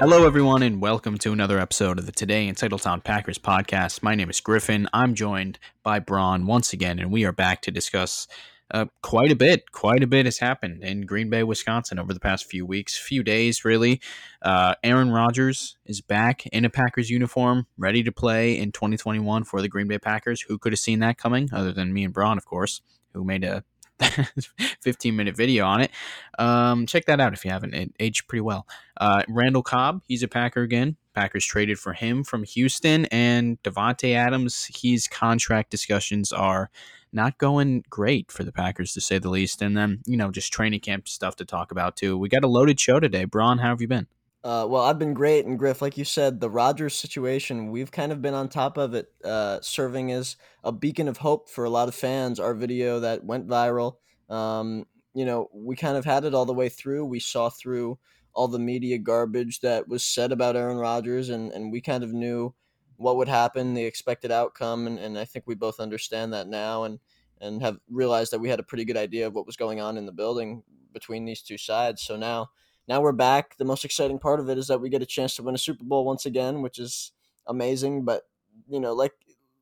Hello, everyone, and welcome to another episode of the Today in Titletown Packers podcast. My name is Griffin. I'm joined by Braun once again, and we are back to discuss uh, quite a bit. Quite a bit has happened in Green Bay, Wisconsin over the past few weeks, few days, really. Uh, Aaron Rodgers is back in a Packers uniform, ready to play in 2021 for the Green Bay Packers. Who could have seen that coming, other than me and Braun, of course, who made a 15 minute video on it. Um, check that out if you haven't. It aged pretty well. Uh, Randall Cobb, he's a Packer again. Packers traded for him from Houston, and Davante Adams. His contract discussions are not going great for the Packers to say the least. And then you know just training camp stuff to talk about too. We got a loaded show today. Braun, how have you been? Uh, well, I've been great, and Griff, like you said, the Rodgers situation, we've kind of been on top of it, uh, serving as a beacon of hope for a lot of fans. Our video that went viral, um, you know, we kind of had it all the way through. We saw through all the media garbage that was said about Aaron Rodgers, and, and we kind of knew what would happen, the expected outcome, and, and I think we both understand that now, and and have realized that we had a pretty good idea of what was going on in the building between these two sides. So now now we're back. The most exciting part of it is that we get a chance to win a Super Bowl once again, which is amazing. But you know, like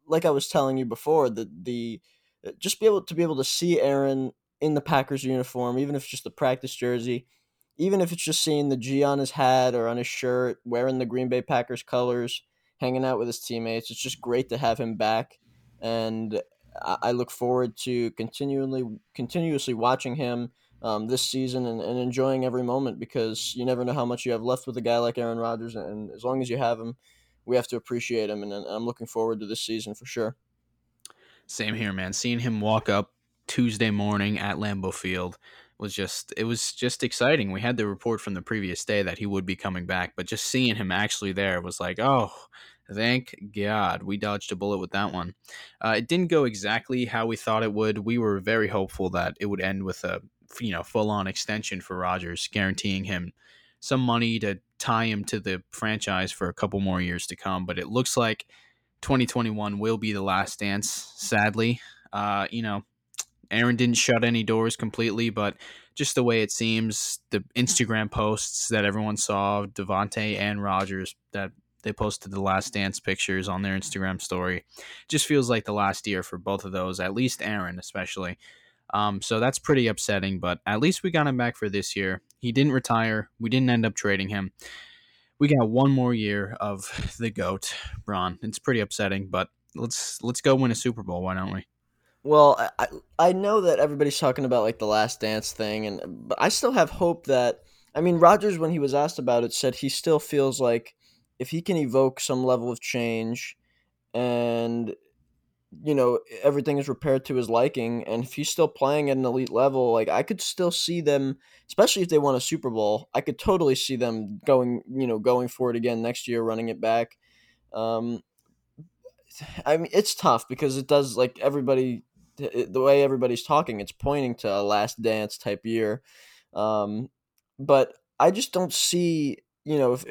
like I was telling you before, the the uh, just be able to be able to see Aaron in the Packers uniform, even if it's just the practice jersey, even if it's just seeing the G on his hat or on his shirt, wearing the Green Bay Packers colors, hanging out with his teammates. It's just great to have him back, and I look forward to continually continuously watching him um, this season and, and enjoying every moment because you never know how much you have left with a guy like Aaron Rodgers. And as long as you have him, we have to appreciate him. And, and I'm looking forward to this season for sure. Same here, man. Seeing him walk up Tuesday morning at Lambeau Field was just it was just exciting. We had the report from the previous day that he would be coming back, but just seeing him actually there was like, oh, thank God we dodged a bullet with that one. Uh, it didn't go exactly how we thought it would. We were very hopeful that it would end with a you know full on extension for Rodgers, guaranteeing him some money to tie him to the franchise for a couple more years to come. But it looks like 2021 will be the last dance. Sadly, uh, you know, Aaron didn't shut any doors completely, but just the way it seems, the Instagram posts that everyone saw, Davante and Rodgers, that they posted the last dance pictures on their Instagram story, just feels like the last year for both of those, at least Aaron, especially. Um, so that's pretty upsetting, but at least we got him back for this year. He didn't retire. We didn't end up trading him. We got one more year of the goat, Braun. It's pretty upsetting, but let's let's go win a Super Bowl. Why don't we? Well, I I know that everybody's talking about like the Last Dance thing, and but I still have hope that I mean Rodgers, when he was asked about it, said he still feels like if he can evoke some level of change and you know everything is repaired to his liking and if he's still playing at an elite level like i could still see them especially if they won a super bowl i could totally see them going you know going for it again next year running it back. Um i mean it's tough because it does like everybody the way everybody's talking it's pointing to a last dance type year. Um but i just don't see you know if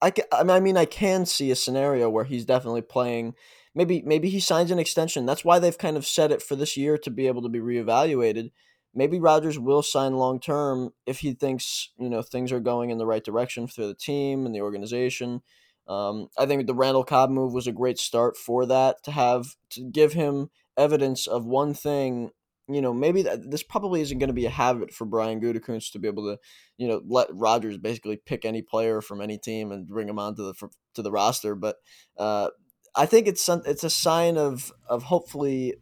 I, can, I mean, I can see a scenario where he's definitely playing maybe maybe he signs an extension. That's why they've kind of set it for this year to be able to be reevaluated. Maybe Rodgers will sign long term if he thinks you know things are going in the right direction for the team and the organization. Um, I think the Randall Cobb move was a great start for that to have to give him evidence of one thing. You know, maybe that, this probably isn't going to be a habit for Brian Gutekunst to be able to, you know, let Rodgers basically pick any player from any team and bring him onto the to the roster. But uh, I think it's some, it's a sign of of hopefully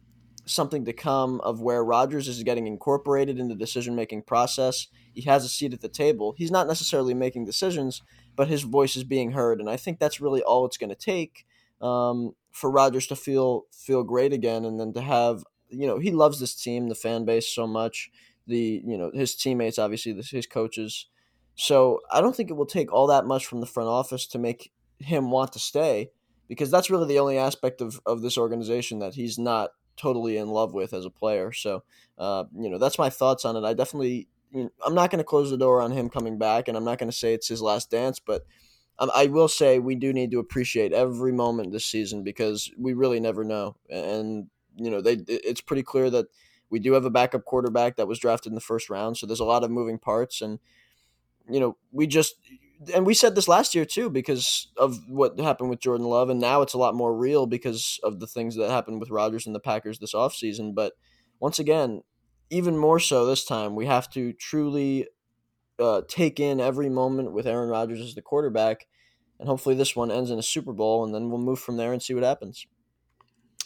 something to come of where Rodgers is getting incorporated in the decision making process. He has a seat at the table. He's not necessarily making decisions, but his voice is being heard, and I think that's really all it's going to take um, for Rodgers to feel feel great again, and then to have you know he loves this team, the fan base so much, the you know his teammates, obviously his coaches. So I don't think it will take all that much from the front office to make him want to stay because that's really the only aspect of, of this organization that he's not totally in love with as a player. So, uh, you know, that's my thoughts on it. I definitely, you know, I'm not going to close the door on him coming back, and I'm not going to say it's his last dance, but I will say we do need to appreciate every moment this season because we really never know. And, you know, they it's pretty clear that we do have a backup quarterback that was drafted in the first round. So there's a lot of moving parts. And, you know, we just and we said this last year too because of what happened with Jordan Love, and now it's a lot more real because of the things that happened with Rodgers and the Packers this offseason. But once again, even more so this time, we have to truly uh, take in every moment with Aaron Rodgers as the quarterback, and hopefully this one ends in a Super Bowl, and then we'll move from there and see what happens.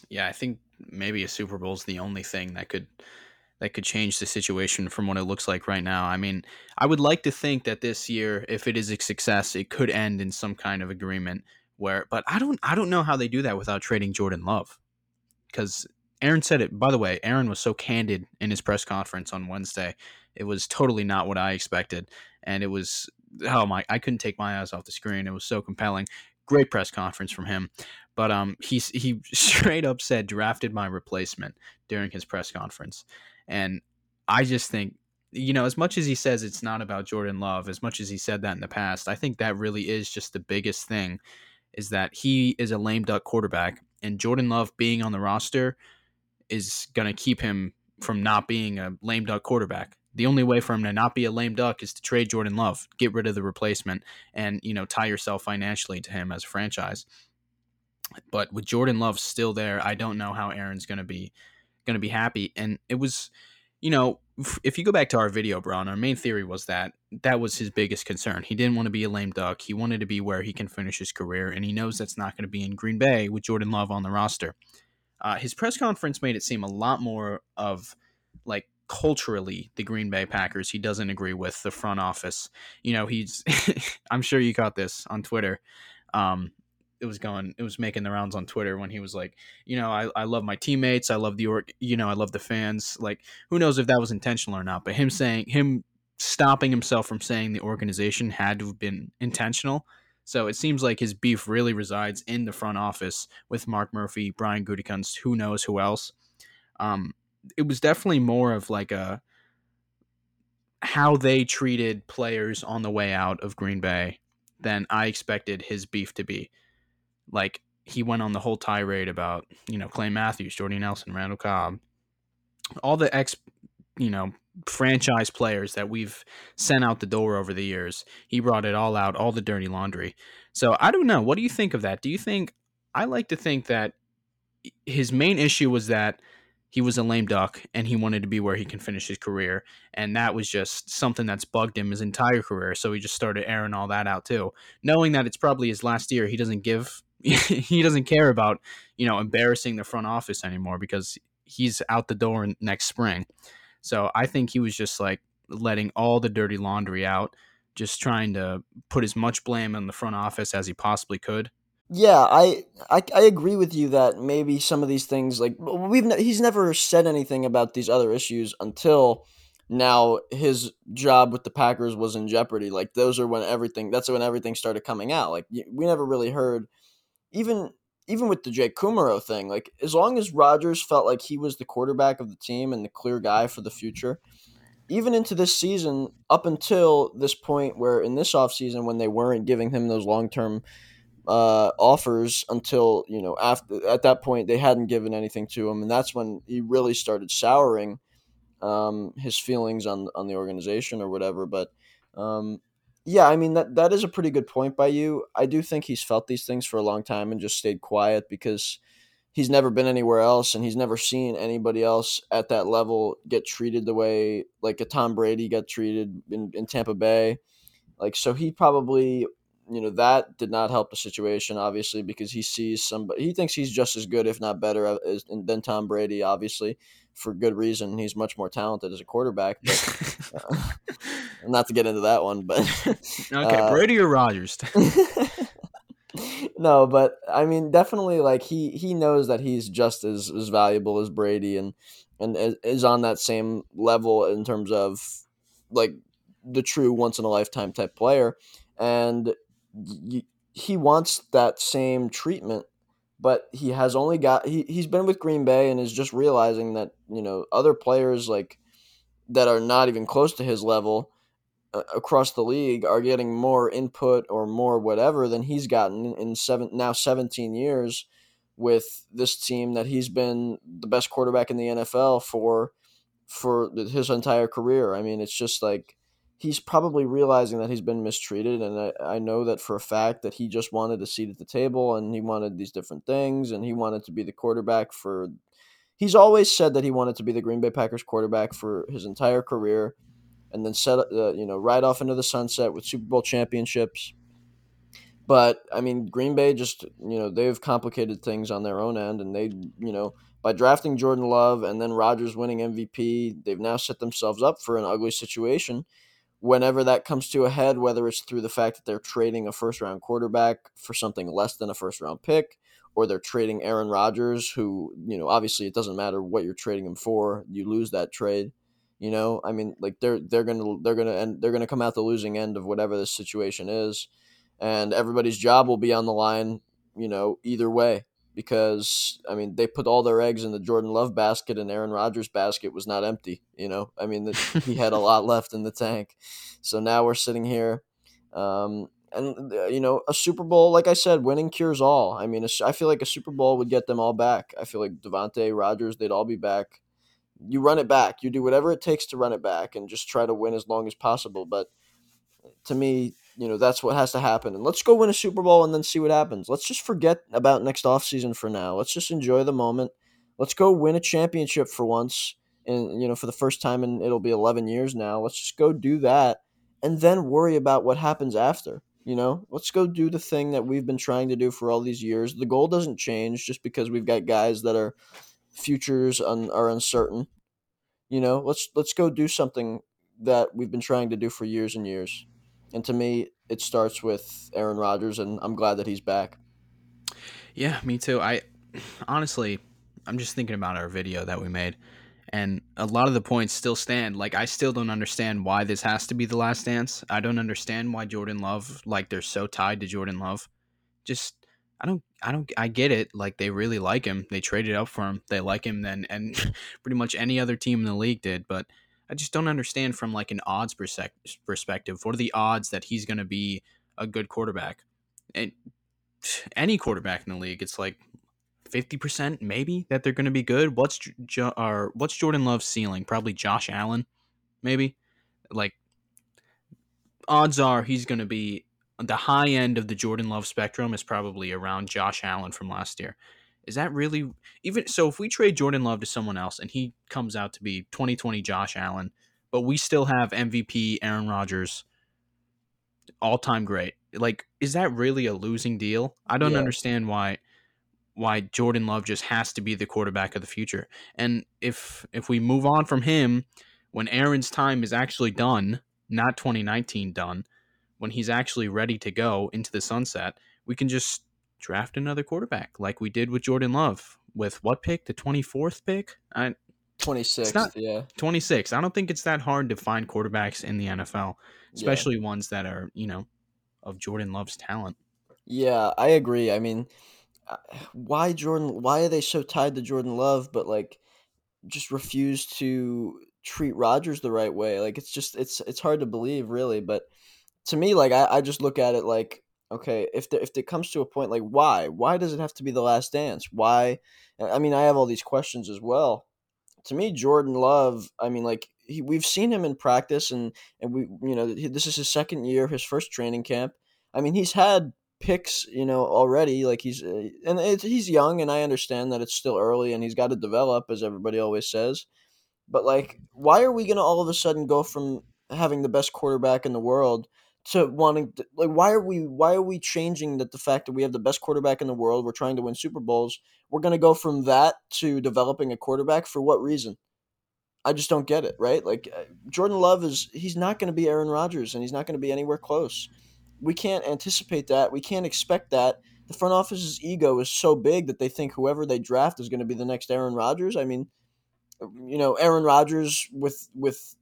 Yeah, I think maybe a Super Bowl is the only thing that could that could change the situation from what it looks like right now. I mean, I would like to think that this year, if it is a success, it could end in some kind of agreement where but I don't I don't know how they do that without trading Jordan Love. Cuz Aaron said it. By the way, Aaron was so candid in his press conference on Wednesday. It was totally not what I expected and it was oh my I couldn't take my eyes off the screen. It was so compelling. Great press conference from him. But um he he straight up said drafted my replacement during his press conference. And I just think, you know, as much as he says it's not about Jordan Love, as much as he said that in the past, I think that really is just the biggest thing is that he is a lame duck quarterback and Jordan Love being on the roster is going to keep him from not being a lame duck quarterback. The only way for him to not be a lame duck is to trade Jordan Love, get rid of the replacement, and you know tie yourself financially to him as a franchise. But with Jordan Love still there, I don't know how Aaron's going to be going to be happy. And it was, you know, if you go back to our video, Braun, our main theory was that that was his biggest concern. He didn't want to be a lame duck. He wanted to be where he can finish his career, and he knows that's not going to be in Green Bay with Jordan Love on the roster. Uh, his press conference made it seem a lot more of like culturally the Green Bay Packers he doesn't agree with the front office. You know, he's I'm sure you caught this on Twitter. Um, it was going it was making the rounds on Twitter when he was like, you know, I, I love my teammates, I love the org, you know, I love the fans. Like, who knows if that was intentional or not? But him saying him stopping himself from saying the organization had to have been intentional. So it seems like his beef really resides in the front office with Mark Murphy, Brian Gutekunst, who knows who else. Um, it was definitely more of like a how they treated players on the way out of Green Bay than I expected his beef to be like he went on the whole tirade about you know Clay Matthews, Jordy Nelson, Randall Cobb, all the ex you know franchise players that we've sent out the door over the years. He brought it all out, all the dirty laundry. So I don't know. What do you think of that? Do you think I like to think that his main issue was that he was a lame duck and he wanted to be where he can finish his career. And that was just something that's bugged him his entire career. So he just started airing all that out too. Knowing that it's probably his last year, he doesn't give he doesn't care about you know embarrassing the front office anymore because he's out the door next spring. So I think he was just like letting all the dirty laundry out, just trying to put as much blame on the front office as he possibly could. Yeah, I, I I agree with you that maybe some of these things like we've ne- he's never said anything about these other issues until now his job with the Packers was in jeopardy. Like those are when everything that's when everything started coming out. Like we never really heard even even with the Jake Kumerow thing, like as long as Rodgers felt like he was the quarterback of the team and the clear guy for the future, even into this season, up until this point where in this offseason when they weren't giving him those long term uh, offers until, you know, after at that point they hadn't given anything to him. And that's when he really started souring um, his feelings on on the organization or whatever. But um, yeah, I mean that that is a pretty good point by you. I do think he's felt these things for a long time and just stayed quiet because he's never been anywhere else and he's never seen anybody else at that level get treated the way like a Tom Brady got treated in, in Tampa Bay. Like so he probably you know that did not help the situation obviously because he sees somebody he thinks he's just as good if not better as, than Tom Brady obviously for good reason he's much more talented as a quarterback but uh, not to get into that one but okay uh, Brady or Rodgers? No but I mean definitely like he he knows that he's just as, as valuable as Brady and and is on that same level in terms of like the true once in a lifetime type player and he wants that same treatment but he has only got he, he's been with green bay and is just realizing that you know other players like that are not even close to his level uh, across the league are getting more input or more whatever than he's gotten in seven now 17 years with this team that he's been the best quarterback in the NFL for for his entire career. I mean, it's just like he's probably realizing that he's been mistreated. And I, I know that for a fact that he just wanted a seat at the table and he wanted these different things and he wanted to be the quarterback for. He's always said that he wanted to be the Green Bay Packers quarterback for his entire career and then set uh, you know right off into the sunset with Super Bowl championships. But I mean, Green Bay just you know they've complicated things on their own end, and they you know by drafting Jordan Love and then rodgers winning MVP, they've now set themselves up for an ugly situation. Whenever that comes to a head, whether it's through the fact that they're trading a first round quarterback for something less than a first round pick, or they're trading Aaron Rodgers, who, you know, obviously it doesn't matter what you're trading him for, you lose that trade. You know, I mean, like they're they're gonna they're gonna and they're gonna come out the losing end of whatever this situation is, and everybody's job will be on the line. You know, either way, because I mean they put all their eggs in the Jordan Love basket, and Aaron Rodgers' basket was not empty. You know, I mean he had a lot left in the tank. So now we're sitting here, um, and uh, you know a Super Bowl, like I said, winning cures all. I mean, I feel like a Super Bowl would get them all back. I feel like Davante Rodgers, they'd all be back you run it back. You do whatever it takes to run it back and just try to win as long as possible. But to me, you know, that's what has to happen. And let's go win a Super Bowl and then see what happens. Let's just forget about next offseason for now. Let's just enjoy the moment. Let's go win a championship for once. And, you know, for the first time and it'll be 11 years now. Let's just go do that and then worry about what happens after. You know, let's go do the thing that we've been trying to do for all these years. The goal doesn't change just because we've got guys that are futures un, are uncertain. You know, let's let's go do something that we've been trying to do for years and years. And to me, it starts with Aaron Rodgers, and I'm glad that he's back. Yeah, me too. I honestly, I'm just thinking about our video that we made, and a lot of the points still stand. Like, I still don't understand why this has to be the last dance. I don't understand why Jordan Love, like, they're so tied to Jordan Love. Just I don't I don't I get it. Like they really like him. They traded up for him. They like him then and pretty much any other team in the league did, but I just don't understand from like an odds perspective. What are the odds that he's going to be a good quarterback? And any quarterback in the league, it's like 50% maybe that they're going to be good. What's jo- or what's Jordan Love's ceiling? Probably Josh Allen, maybe. Like odds are he's going to be the high end of the Jordan Love spectrum is probably around Josh Allen from last year. Is that really even so? If we trade Jordan Love to someone else and he comes out to be 2020 Josh Allen, but we still have MVP Aaron Rodgers, all time great. Like, is that really a losing deal? I don't yeah. understand why why Jordan Love just has to be the quarterback of the future. And if if we move on from him when Aaron's time is actually done, not 2019 done, when he's actually ready to go into the sunset, we can just draft another quarterback like we did with Jordan Love with what pick? The 24th pick? I 26, yeah. 26. I don't think it's that hard to find quarterbacks in the NFL, especially yeah. ones that are, you know, of Jordan Love's talent. Yeah, I agree. I mean, uh, why Jordan why are they so tied to Jordan Love but like just refuse to treat Rodgers the right way? Like it's just it's it's hard to believe really, but to me, like I, I just look at it like, okay, if the, if it comes to a point like why why does it have to be the last dance? Why? I mean, I have all these questions as well. To me, Jordan Love, I mean, like he, we've seen him in practice, and and we, you know, this is his second year, his first training camp. I mean, he's had picks, you know, already. Like he's uh, and he's young, and I understand that it's still early, and he's got to develop, as everybody always says. But like, why are we gonna all of a sudden go from having the best quarterback in the world to wanting to, like why are we why are we changing that the fact that we have the best quarterback in the world we're trying to win super bowls we're going to go from that to developing a quarterback for what reason? I just don't get it right? Like uh, jordan love is he's not going to be aaron rodgers and he's not going to be anywhere close. We can't anticipate that we can't expect that. The front office's ego is so big that they think whoever they draft is going to be the next aaron rodgers. I mean you know aaron rodgers with with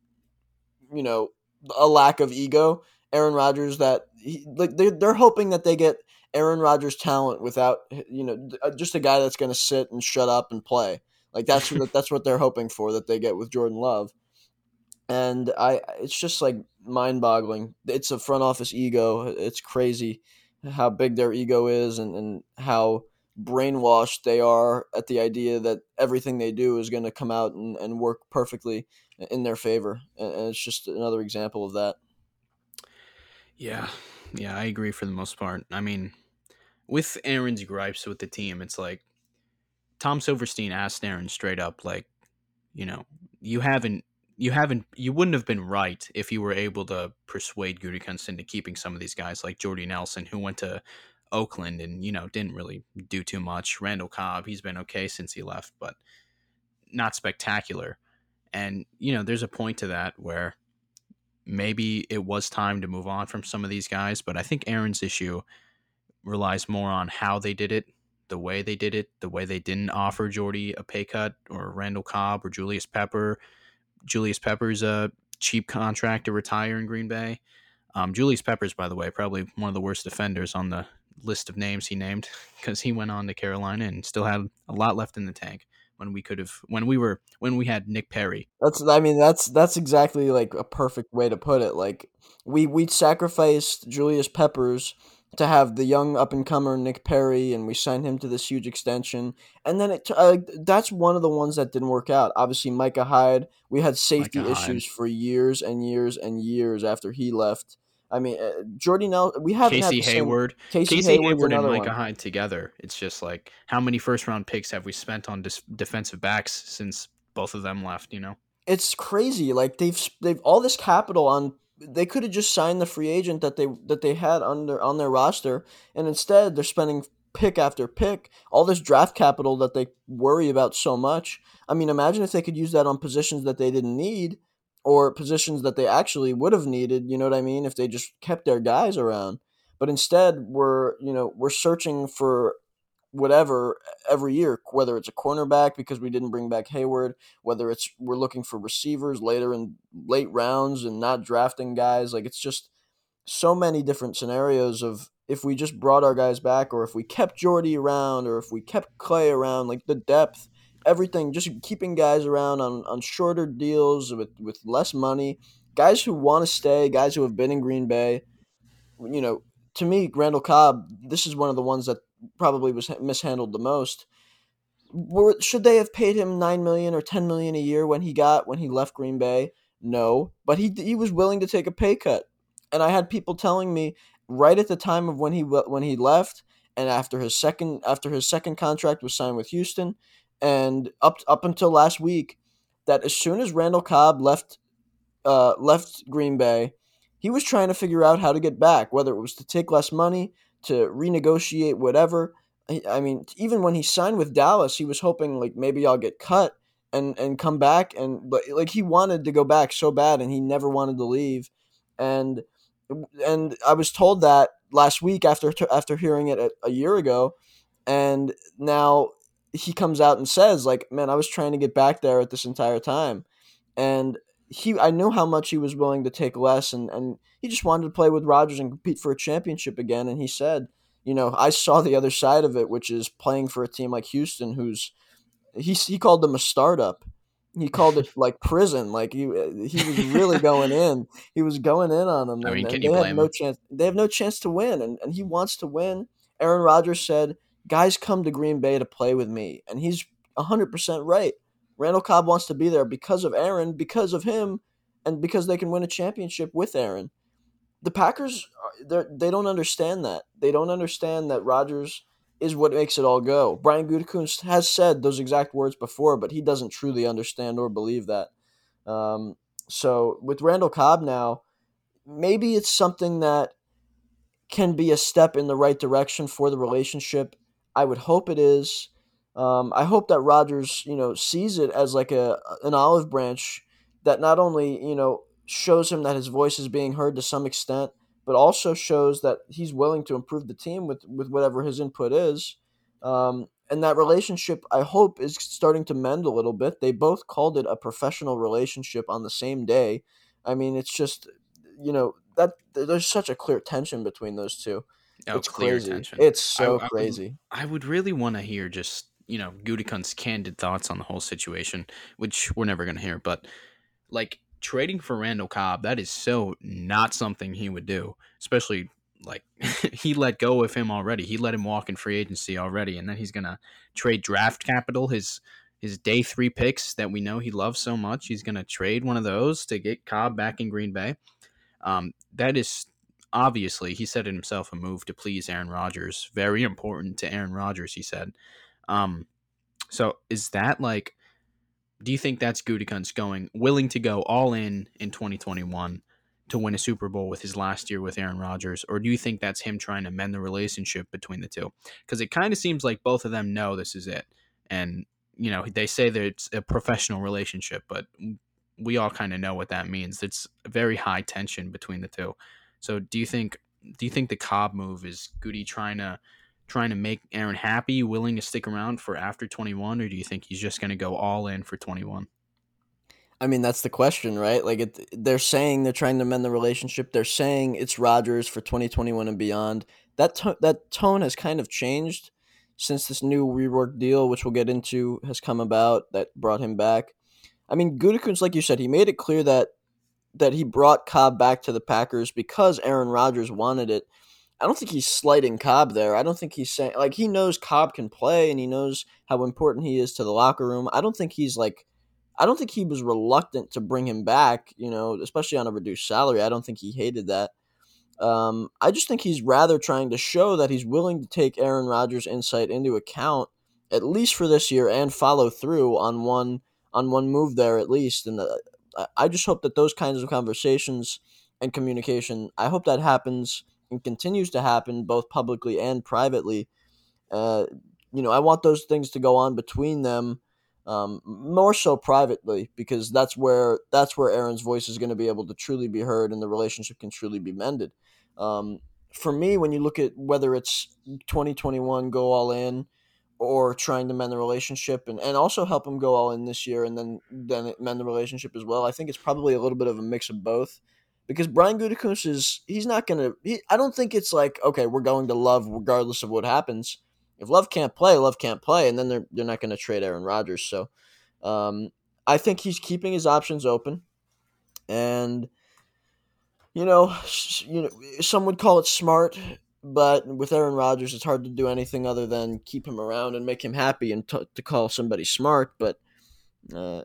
you know a lack of ego Aaron Rodgers that he, like they they're hoping that they get Aaron Rodgers talent without you know uh, just a guy that's going to sit and shut up and play. Like that's what that's what they're hoping for that they get with Jordan Love. And I it's just like mind-boggling. It's a front office ego. It's crazy how big their ego is and, and how brainwashed they are at the idea that everything they do is going to come out and, and work perfectly in their favor. And it's just another example of that. Yeah, yeah, I agree for the most part. I mean, with Aaron's gripes with the team, it's like Tom Silverstein asked Aaron straight up, like, you know, you haven't, you haven't, you wouldn't have been right if you were able to persuade Gutekunst into keeping some of these guys like Jordy Nelson, who went to Oakland and you know didn't really do too much. Randall Cobb, he's been okay since he left, but not spectacular. And you know, there's a point to that where maybe it was time to move on from some of these guys, but I think Aaron's issue relies more on how they did it, the way they did it, the way they didn't offer Jordy a pay cut or Randall Cobb or Julius Pepper. Julius Pepper's a cheap contract to retire in Green Bay. Um, Julius Peppers, by the way, probably one of the worst defenders on the list of names he named because he went on to Carolina and still had a lot left in the tank when we could have when we were when we had Nick Perry. That's I mean that's that's exactly like a perfect way to put it. Like we we sacrificed Julius Peppers to have the young up and comer Nick Perry, and we signed him to this huge extension. And then it uh, that's one of the ones that didn't work out. Obviously, Micah Hyde, we had safety Micah issues Hyde. for years and years and years after he left. I mean, uh, Jordy Nelson. We haven't Casey Hayward, Casey, Casey Hayward, and Micah one. Hyde together. It's just like how many first round picks have we spent on dis- defensive backs since both of them left? You know, it's crazy. Like they've they've all this capital on. They could have just signed the free agent that they that they had under on their roster, and instead they're spending pick after pick, all this draft capital that they worry about so much. I mean, imagine if they could use that on positions that they didn't need or positions that they actually would have needed, you know what I mean, if they just kept their guys around. But instead, we're, you know, we're searching for whatever every year, whether it's a cornerback because we didn't bring back Hayward, whether it's we're looking for receivers later in late rounds and not drafting guys. Like it's just so many different scenarios of if we just brought our guys back or if we kept Jordy around or if we kept Clay around, like the depth everything, just keeping guys around on, on shorter deals with, with less money, guys who want to stay, guys who have been in Green Bay. You know, to me, Randall Cobb, this is one of the ones that probably was mishandled the most. Were, should they have paid him nine million or ten million a year when he got when he left Green Bay? No, but he he was willing to take a pay cut, and I had people telling me right at the time of when he when he left, and after his second after his second contract was signed with Houston, and up up until last week, that as soon as Randall Cobb left uh, left Green Bay, he was trying to figure out how to get back, whether it was to take less money, to renegotiate whatever. I mean, even when he signed with Dallas, he was hoping like maybe I'll get cut and and come back and but like he wanted to go back so bad and he never wanted to leave, and and I was told that last week after after hearing it a, a year ago, and now he comes out and says like man i was trying to get back there at this entire time. And he i knew how much he was willing to take less and and he just wanted to play with Rodgers and compete for a championship again and he said you know i saw the other side of it which is playing for a team like houston who's he, he called them a startup. He called it like prison. Like he he was really going in. He was going in on them I mean, they you have no him? chance they have no chance to win and, and he wants to win. Aaron Rodgers said guys come to Green Bay to play with me. And he's 100% right. Randall Cobb wants to be there because of Aaron, because of him, and because they can win a championship with Aaron. The Packers, they don't understand that. They don't understand that Rodgers is what makes it all go. Brian Gutekunst has said those exact words before, but he doesn't truly understand or believe that. Um, so with Randall Cobb now, maybe it's something that can be a step in the right direction for the relationship I would hope it is. Um, I hope that Rodgers, you know, sees it as like a an olive branch that not only you know shows him that his voice is being heard to some extent, but also shows that he's willing to improve the team with with whatever his input is. Um, and that relationship, I hope, is starting to mend a little bit. They both called it a professional relationship on the same day. I mean, it's just you know that there's such a clear tension between those two. Oh, it's clear crazy. tension. It's so I, I crazy. Would, I would really want to hear just you know Gutekunst's candid thoughts on the whole situation, which we're never gonna hear. But like trading for Randall Cobb, that is so not something he would do, especially like he let go of him already. He let him walk in free agency already, and then he's gonna trade draft capital, his his day three picks that we know he loves so much. He's gonna trade one of those to get Cobb back in Green Bay. Um, that is obviously he said it himself a move to please Aaron Rodgers, very important to Aaron Rodgers. He said, um, so is that like? Do you think that's Gutekunst going willing to go all in in 2021 to win a Super Bowl with his last year with Aaron Rodgers, or do you think that's him trying to mend the relationship between the two? Because it kind of seems like both of them know this is it, and you know they say that it's a professional relationship, but we all kind of know what that means. It's very high tension between the two. So do you think do you think the Cobb move is Goody trying to trying to make Aaron happy, willing to stick around for after 21 or do you think he's just going to go all in for 21? I mean, that's the question, right? Like, it, they're saying they're trying to mend the relationship. They're saying it's Rodgers for 2021 and beyond. That to- that tone has kind of changed since this new rework deal, which we'll get into, has come about that brought him back. I mean, Gutekunst, like you said, he made it clear that that he brought Cobb back to the Packers because Aaron Rodgers wanted it. I don't think he's slighting Cobb there. I don't think he's saying like he knows Cobb can play and he knows how important he is to the locker room. I don't think he's like I don't think he was reluctant to bring him back, you know, especially on a reduced salary. I don't think he hated that. Um, I just think he's rather trying to show that he's willing to take Aaron Rodgers' insight into account, at least for this year, and follow through on one on one move there at least. And uh, I just hope that those kinds of conversations and communication, I hope that happens and continues to happen both publicly and privately. Uh, you know, I want those things to go on between them, um, more so privately, because that's where that's where Aaron's voice is going to be able to truly be heard and the relationship can truly be mended. Um, for me, when you look at whether it's 2021 go all in or trying to mend the relationship and, and also help him go all in this year and then then mend the relationship as well. I think it's probably a little bit of a mix of both because Brian Gutekunst is he's not gonna. He, I don't think it's like okay, we're going to Love regardless of what happens. If Love can't play, Love can't play, and then they're they're not going to trade Aaron Rodgers. So, um, I think he's keeping his options open, and you know, you know, some would call it smart but with Aaron Rodgers, it's hard to do anything other than keep him around and make him happy and t- to call somebody smart. But uh,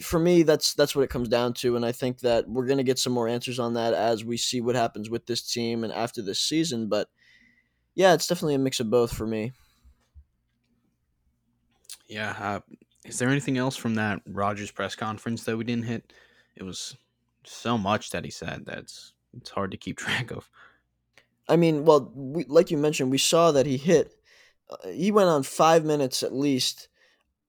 for me, that's that's what it comes down to, and I think that we're gonna get some more answers on that as we see what happens with this team and after this season. But yeah, it's definitely a mix of both for me. Yeah. Uh, is there anything else from that Rodgers press conference that we didn't hit? It was so much that he said that's it's hard to keep track of. I mean, well, we, like you mentioned, we saw that he hit. Uh, he went on five minutes at least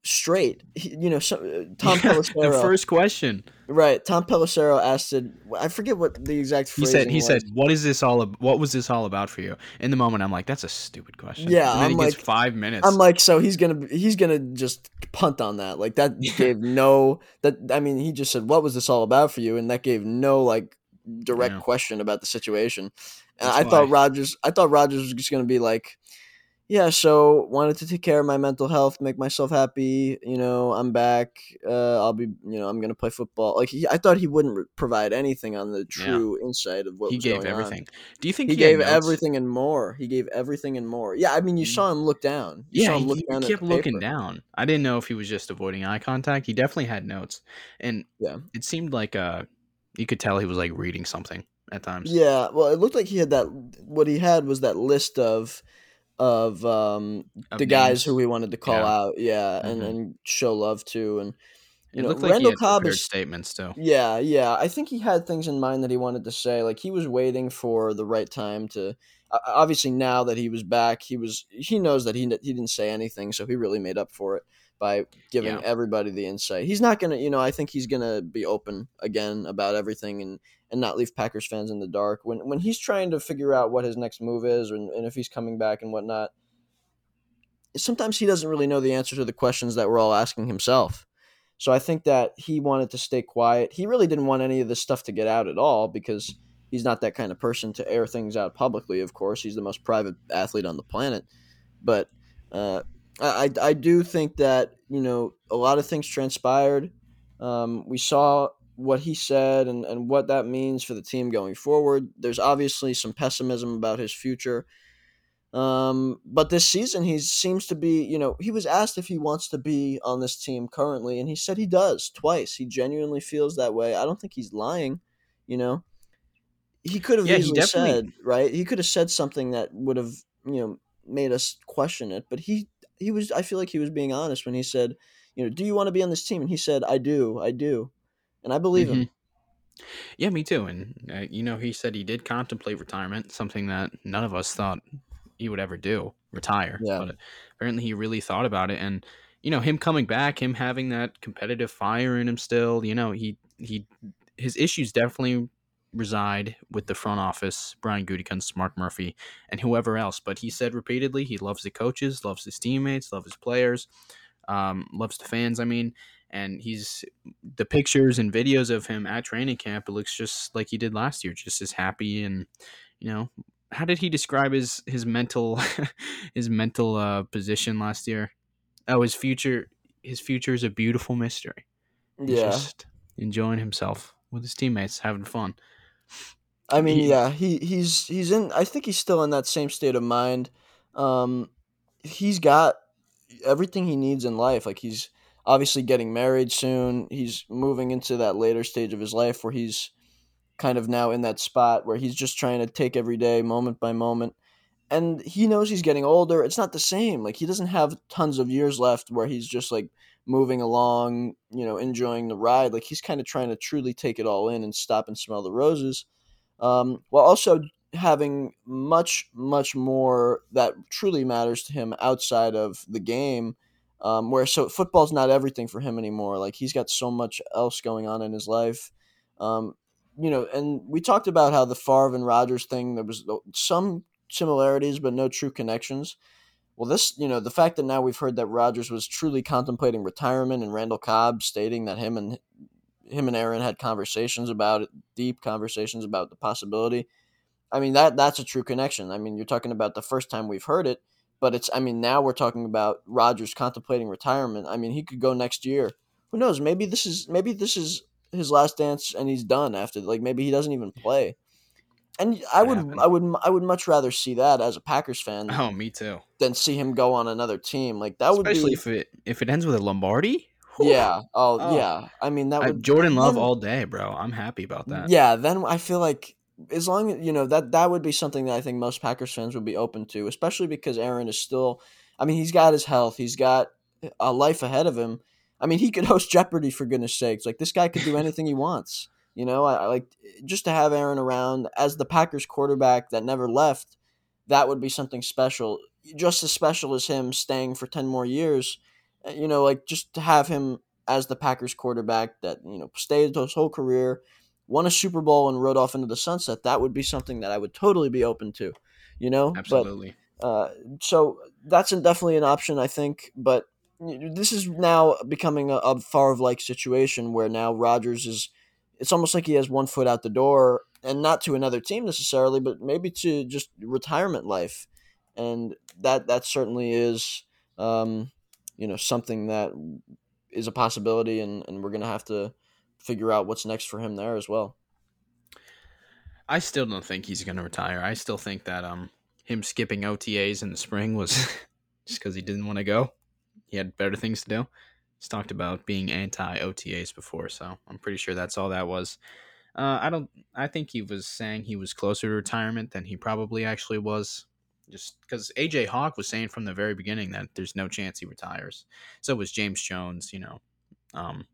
straight. He, you know, so, uh, Tom yeah, Pelissero. The first question, right? Tom Pelissero asked it. I forget what the exact. He said. He was. said, "What is this all? Ab- what was this all about for you?" In the moment, I'm like, "That's a stupid question." Yeah, and then I'm he like, gets five minutes. I'm like, so he's gonna he's gonna just punt on that. Like that gave no that. I mean, he just said, "What was this all about for you?" And that gave no like direct yeah. question about the situation. And I why. thought Rodgers, I thought Rodgers was just going to be like, yeah, so wanted to take care of my mental health, make myself happy. You know, I'm back. Uh, I'll be, you know, I'm going to play football. Like he, I thought he wouldn't re- provide anything on the true yeah. insight of what he gave everything. On. Do you think he, he gave everything and more? He gave everything and more. Yeah, I mean, you mm. saw him look down. You yeah, look he, down kept looking down. I didn't know if he was just avoiding eye contact. He definitely had notes, and yeah, it seemed like uh, you could tell he was like reading something at times. Yeah, well, it looked like he had that. What he had was that list of of um of the names. guys who we wanted to call yeah. out, yeah, mm-hmm. and and show love to, and you it know, like Randall Cobb is statements too. Yeah, yeah, I think he had things in mind that he wanted to say. Like he was waiting for the right time to. Obviously, now that he was back, he was he knows that he he didn't say anything, so he really made up for it by giving yeah. everybody the insight. He's not gonna, you know, I think he's gonna be open again about everything and and not leave Packers fans in the dark when when he's trying to figure out what his next move is and, and if he's coming back and whatnot. Sometimes he doesn't really know the answer to the questions that we're all asking himself. So I think that he wanted to stay quiet. He really didn't want any of this stuff to get out at all because he's not that kind of person to air things out publicly. Of course, he's the most private athlete on the planet. But uh, I, I do think that you know a lot of things transpired. Um, we saw what he said and, and what that means for the team going forward. There's obviously some pessimism about his future. Um, but this season, he seems to be, you know, he was asked if he wants to be on this team currently, and he said he does twice. He genuinely feels that way. I don't think he's lying, you know. he could have Yeah, easily said right. He could have said something that would have you know made us question it, but he he was. I feel like he was being honest when he said, you know, do you want to be on this team? And he said, I do, I do, and I believe hmm him. Yeah, me too. And uh, you know, he said he did contemplate retirement, something that none of us thought he would ever do, retire. Yeah, But apparently, he really thought about it. And you know, him coming back, him having that competitive fire in him still. You know, he he his issues definitely reside with the front office, Brian Gutekunst, Mark Murphy, and whoever else. But he said repeatedly he loves the coaches, loves his teammates, loves his players, um, loves the fans. I mean, and he's the pictures and videos of him at training camp. It looks just like he did last year, just as happy and you know. How did he describe his his mental his mental uh, position last year? Oh, his future his future is a beautiful mystery. He's yeah. just enjoying himself with his teammates, having fun. I mean, He, yeah, he he's he's in. I think he's still in that same state of mind. Um, he's got everything he needs in life. Like he's obviously getting married soon. He's moving into that later stage of his life where he's kind of now in that spot where he's just trying to take every day moment by moment. And he knows he's getting older. It's not the same. Like he doesn't have tons of years left where he's just like moving along, you know, enjoying the ride. Like he's kind of trying to truly take it all in and stop and smell the roses um, while also having much, much more that truly matters to him outside of the game. Um, where so football's not everything for him anymore. Like he's got so much else going on in his life. Um, you know, and we talked about how the Favre and Rodgers thing there was some similarities but no true connections. Well, this, you know, the fact that now we've heard that Rodgers was truly contemplating retirement and Randall Cobb stating that him and him and Aaron had conversations about it, deep conversations about the possibility. I mean that that's a true connection. I mean, you're talking about the first time we've heard it, but it's I mean now we're talking about Rodgers contemplating retirement. I mean, he could go next year. Who knows? Maybe this is maybe this is his last dance and he's done after like maybe he doesn't even play. And I would happen. I would I would much rather see that as a Packers fan Oh, me too. than see him go on another team. Like that would Especially be if it if it ends with a Lombardi. Whew. yeah. Oh, Oh, yeah. I mean that I, would Jordan Love then all day, bro. I'm happy about that. Yeah, then I feel like as long as you know that that would be something that I think most Packers fans would be open to, especially because Aaron is still. I mean, he's got his health. He's got a life ahead of him. I mean, he could host Jeopardy for goodness sakes. Like this guy could do anything he wants. You know, I, I like just to have Aaron around as the Packers quarterback that never left. That would be something special, just as special as him staying for ten more years. Uh, You know, like just to have him as the Packers quarterback that you know stayed his whole career won a Super Bowl and rode off into the sunset, that would be something that I would totally be open to, you know. But Absolutely. uh, so that's definitely an option, I think. But this is now becoming a, a Favre like situation where now Rodgers is. It's almost like he has one foot out the door, and not to another team necessarily, but maybe to just retirement life, and that that certainly is, um, you know, something that is a possibility, and, and we're gonna have to figure out what's next for him there as well. I still don't think he's gonna retire. I still think that um him skipping OTAs in the spring was just because he didn't want to go. He had better things to do. He's talked about being anti OTAs before, so I'm pretty sure that's all that was. Uh, I don't. I think he was saying he was closer to retirement than he probably actually was. Just because AJ Hawk was saying from the very beginning that there's no chance he retires. So was James Jones. You know, um,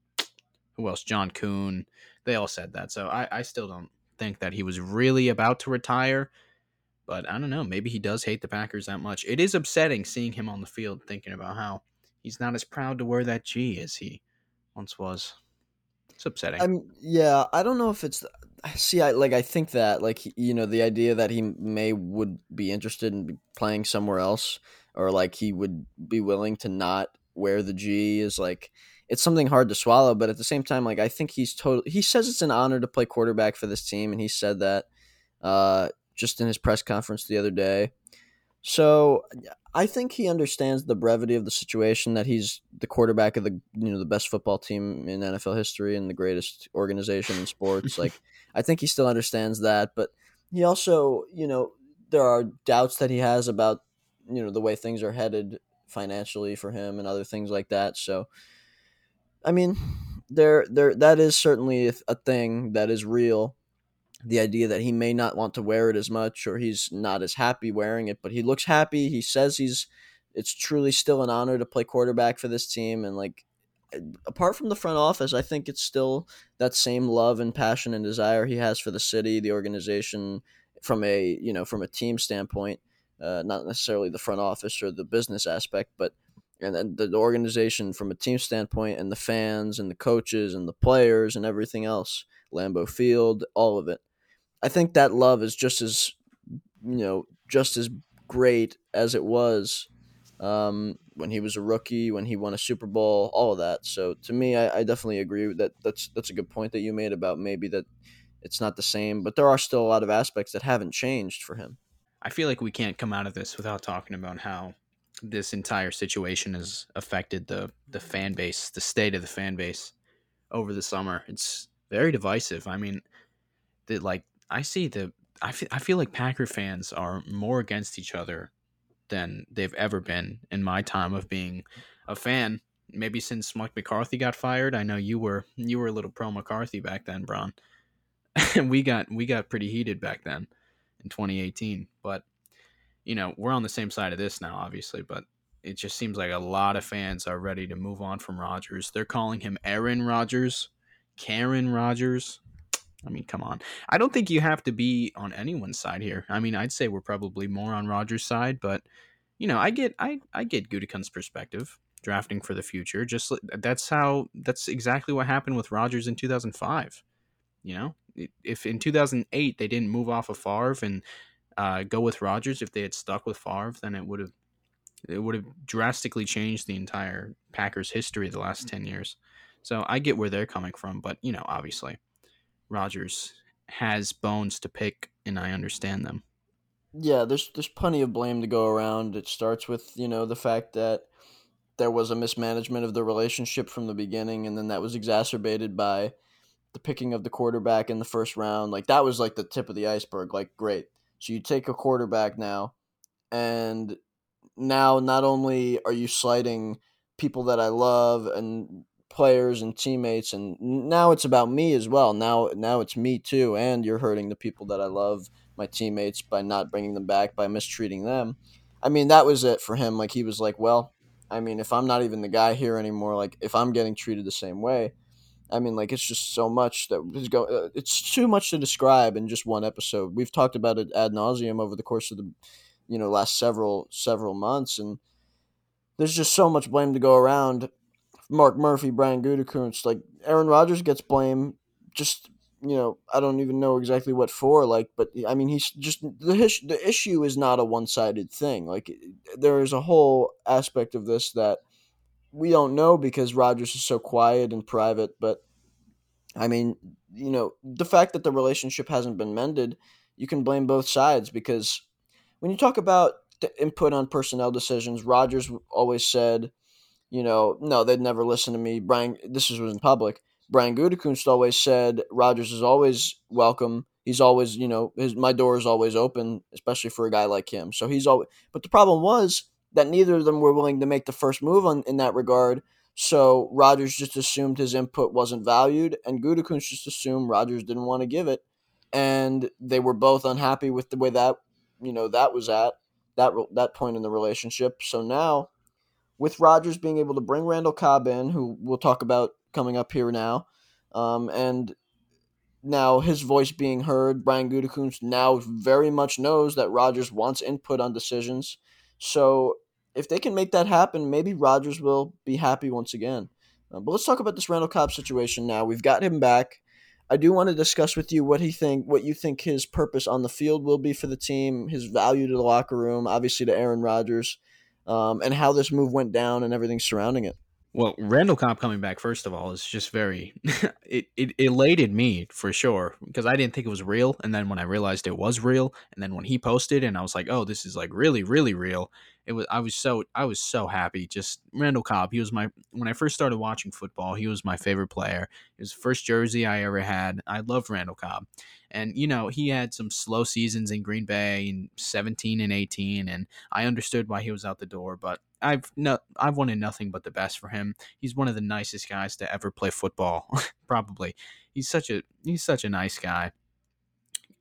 who else? John Kuhn. They all said that. So I, I still don't think that he was really about to retire. But I don't know. Maybe he does hate the Packers that much. It is upsetting seeing him on the field thinking about how he's not as proud to wear that G as he once was. It's upsetting. I'm yeah, I don't know if it's see I like I think that like you know the idea that he may would be interested in playing somewhere else or like he would be willing to not wear the G is like it's something hard to swallow but at the same time like I think he's totally he says it's an honor to play quarterback for this team and he said that uh just in his press conference the other day So I think he understands the brevity of the situation that he's the quarterback of the you know the best football team in NFL history and the greatest organization in sports. Like I think he still understands that, but he also you know there are doubts that he has about you know the way things are headed financially for him and other things like that. So I mean there there that is certainly a a thing that is real the idea that he may not want to wear it as much or he's not as happy wearing it, but he looks happy. He says he's it's truly still an honor to play quarterback for this team and like apart from the front office, I think it's still that same love and passion and desire he has for the city, the organization from a, you know, from a team standpoint, uh, not necessarily the front office or the business aspect, but and then the organization from a team standpoint and the fans and the coaches and the players and everything else, Lambeau Field, all of it. I think that love is just as you know just as great as it was um, when he was a rookie, when he won a Super Bowl, all of that. So to me, I, I definitely agree with that. That's that's a good point that you made about maybe that it's not the same, but there are still a lot of aspects that haven't changed for him. I feel like we can't come out of this without talking about how this entire situation has affected the the fan base, the state of the fan base over the summer. It's very divisive. I mean, that like I see the I feel, I feel like Packer fans are more against each other than they've ever been in my time of being a fan. Maybe since Mike McCarthy got fired. I know you were you were a little pro McCarthy back then, Bron. and we got we got pretty heated back then in 2018. But you know, we're on the same side of this now, obviously. But it just seems like a lot of fans are ready to move on from Rodgers. They're calling him Aaron Rodgers, Karen Rodgers. I mean, come on. I don't think you have to be on anyone's side here. I mean, I'd say we're probably more on Rodgers' side, but you know, I get I I get Gutekunst's perspective drafting for the future. Just that's how that's exactly what happened with Rodgers in 2005. You know, if in 2008 they didn't move off of Favre and uh, go with Rodgers, if they had stuck with Favre, then it would have it would have drastically changed the entire Packers history the last 10 years. So I get where they're coming from, but you know, obviously Rodgers has bones to pick, and I understand them. Yeah, there's there's plenty of blame to go around. It starts with you know the fact that there was a mismanagement of the relationship from the beginning, and then that was exacerbated by the picking of the quarterback in the first round. Like that was like the tip of the iceberg. Like great, so you take a quarterback now, and now not only are you slighting people that I love and players and teammates and now it's about me as well. Now now it's me too and you're hurting the people that i love my teammates by not bringing them back by mistreating them. I mean that was it for him. Like he was like well i mean if i'm not even the guy here anymore like if i'm getting treated the same way i mean like it's just so much that is go uh, it's too much to describe in just one episode. We've talked about it ad nauseum over the course of the you know last several several months and there's just so much blame to go around Mark Murphy, Brian Gutekunst, like Aaron Rodgers gets blame Just you know, I don't even know exactly what for. Like, but I mean, he's just the his, the issue is not a one sided thing. Like, there is a whole aspect of this that we don't know because Rodgers is so quiet and private. But I mean, you know, the fact that the relationship hasn't been mended, you can blame both sides because when you talk about the input on personnel decisions, Rodgers always said you know, no, they'd never listen to me. Brian, this was in public. Brian Gutekunst always said Rodgers is always welcome. He's always, you know, his my door is always open, especially for a guy like him. So he's always. But the problem was that neither of them were willing to make the first move on in that regard. So Rodgers just assumed his input wasn't valued, and Gutekunst just assumed Rodgers didn't want to give it, and they were both unhappy with the way that, you know, that was at that that point in the relationship. So now with Rodgers being able to bring Randall Cobb in, who we'll talk about coming up here now, um, and now his voice being heard, Brian Gutekunst now very much knows that Rodgers wants input on decisions. So if they can make that happen, maybe Rodgers will be happy once again. Uh, but let's talk about this Randall Cobb situation now. We've got him back. I do want to discuss with you what he think, what you think his purpose on the field will be for the team, his value to the locker room, obviously to Aaron Rodgers um, and how this move went down and everything surrounding it. Well, Randall Cobb coming back first of all is just very it, it elated me for sure because I didn't think it was real and then when I realized it was real and then when he posted and I was like, "Oh, this is like really really real." It was I was so I was so happy just Randall Cobb. He was my when I first started watching football, he was my favorite player. It was the first jersey I ever had. I loved Randall Cobb. And you know, he had some slow seasons in Green Bay in 17 and 18 and I understood why he was out the door, but I've no, I've wanted nothing but the best for him. He's one of the nicest guys to ever play football, probably. He's such a he's such a nice guy.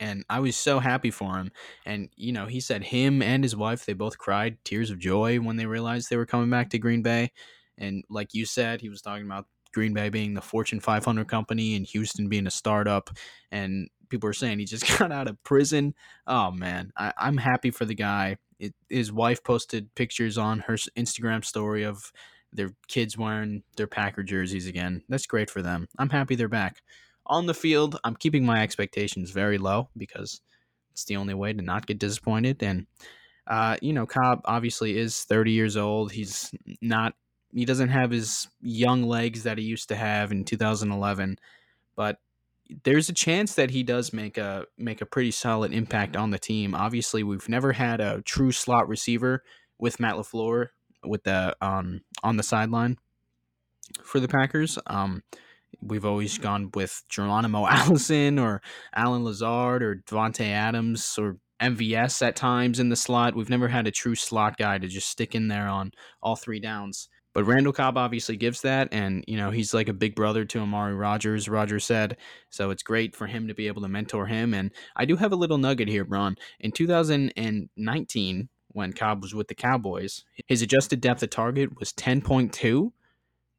and I was so happy for him. And you know, he said him and his wife they both cried tears of joy when they realized they were coming back to Green Bay. And like you said, he was talking about Green Bay being the Fortune 500 company and Houston being a startup. And people are saying he just got out of prison. Oh man, I, am happy for the guy. It, his wife posted pictures on her Instagram story of their kids wearing their Packer jerseys again. That's great for them. I'm happy they're back. On the field, I'm keeping my expectations very low because it's the only way to not get disappointed. And, uh, you know, Cobb obviously is 30 years old. He's not, he doesn't have his young legs that he used to have in 2011, but there's a chance that he does make a make a pretty solid impact on the team. Obviously, we've never had a true slot receiver with Matt LaFleur with the um on the sideline for the Packers. Um, we've always gone with Geronimo Allison or Allen Lazard or Davante Adams or MVS at times in the slot. We've never had a true slot guy to just stick in there on all three downs. But Randall Cobb obviously gives that, and you know he's like a big brother to Amari Rogers. Rodgers said, so it's great for him to be able to mentor him. And I do have a little nugget here, Braun. In 2019, when Cobb was with the Cowboys. His adjusted depth of target was 10.2,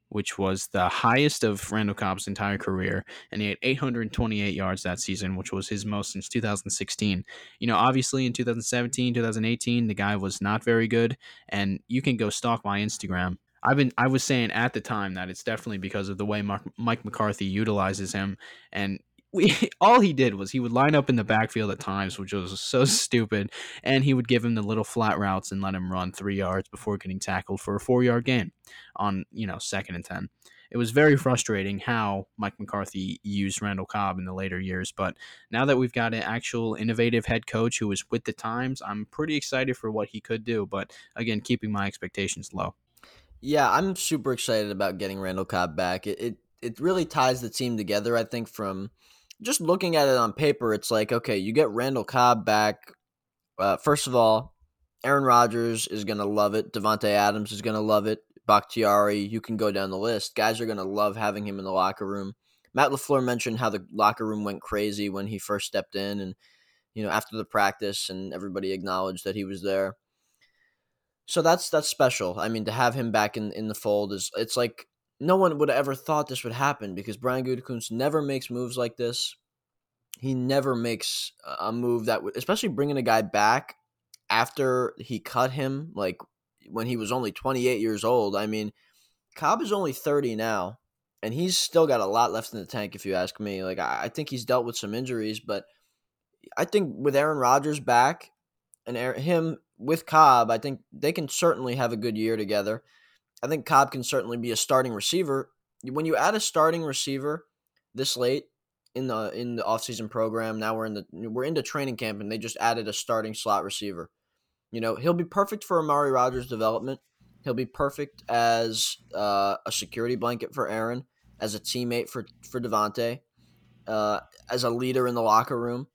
which was the highest of Randall Cobb's entire career, and he had 828 yards that season, which was his most since 2016. You know, obviously in 2017, 2018, the guy was not very good, and you can go stalk my Instagram. I've been I was saying at the time that it's definitely because of the way Mike McCarthy utilizes him, and we all he did was he would line up in the backfield at times, which was so stupid, and he would give him the little flat routes and let him run three yards before getting tackled for a four yard gain on you know second and ten. It was very frustrating how Mike McCarthy used Randall Cobb in the later years, but now that we've got an actual innovative head coach who is with the times, I'm pretty excited for what he could do. But again, keeping my expectations low. Yeah, I'm super excited about getting Randall Cobb back. It, it it really ties the team together. I think from just looking at it on paper, it's like okay, you get Randall Cobb back. Uh, first of all, Aaron Rodgers is gonna love it. Davante Adams is gonna love it. Bakhtiari, you can go down the list. Guys are gonna love having him in the locker room. Matt LaFleur mentioned how the locker room went crazy when he first stepped in, and you know after the practice, and everybody acknowledged that he was there. So that's that's special. I mean, to have him back in, in the fold is it's like no one would ever thought this would happen because Brian Gutekunst never makes moves like this. He never makes a move that would, especially bringing a guy back after he cut him, like when he was only 28 years old. I mean, Cobb is only 30 now, and he's still got a lot left in the tank, if you ask me. Like, I, I think he's dealt with some injuries, but I think with Aaron Rodgers back and Aaron, him with Cobb, I think they can certainly have a good year together. I think Cobb can certainly be a starting receiver. When you add a starting receiver this late in the in the offseason program, now we're in the we're into training camp and they just added a starting slot receiver. You know, he'll be perfect for Amari Rodgers' development. He'll be perfect as uh, a security blanket for Aaron, as a teammate for for Davante, uh, as a leader in the locker room.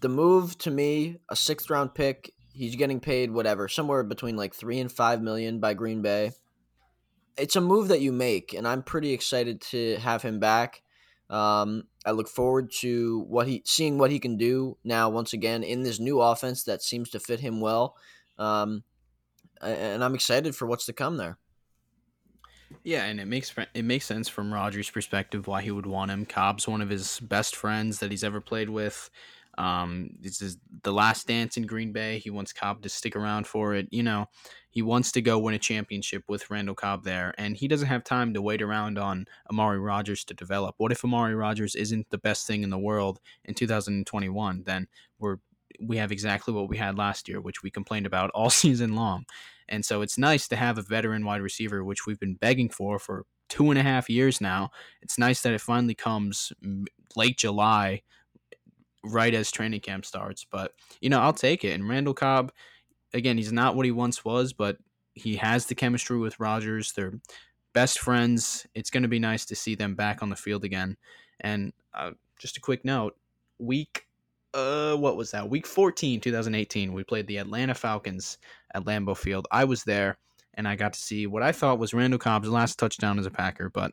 The move to me, a sixth round pick. He's getting paid whatever, somewhere between like three and five million by Green Bay it's a move that you make, and I'm pretty excited to have him back. Um, I look forward to what he seeing what he can do now once again in this new offense that seems to fit him well. Um, and I'm excited for what's to come there. Yeah, and it makes it makes sense from Rodgers' perspective why he would want him. Cobb's one of his best friends that he's ever played with. Um, this is the last dance in Green Bay. He wants Cobb to stick around for it. You know, he wants to go win a championship with Randall Cobb there, and he doesn't have time to wait around on Amari Rodgers to develop. What if Amari Rodgers isn't the best thing in the world in 2021? Then we're we have exactly what we had last year, which we complained about all season long. And so it's nice to have a veteran wide receiver, which we've been begging for for two and a half years now. It's nice that it finally comes late July right as training camp starts. But you know, I'll take it. And Randall Cobb, again, he's not what he once was, but he has the chemistry with Rodgers. They're best friends. It's going to be nice to see them back on the field again. And uh, just a quick note: week, uh, what was that? Week 14, 2018. We played the Atlanta Falcons at Lambeau Field. I was there, and I got to see what I thought was Randall Cobb's last touchdown as a Packer, but.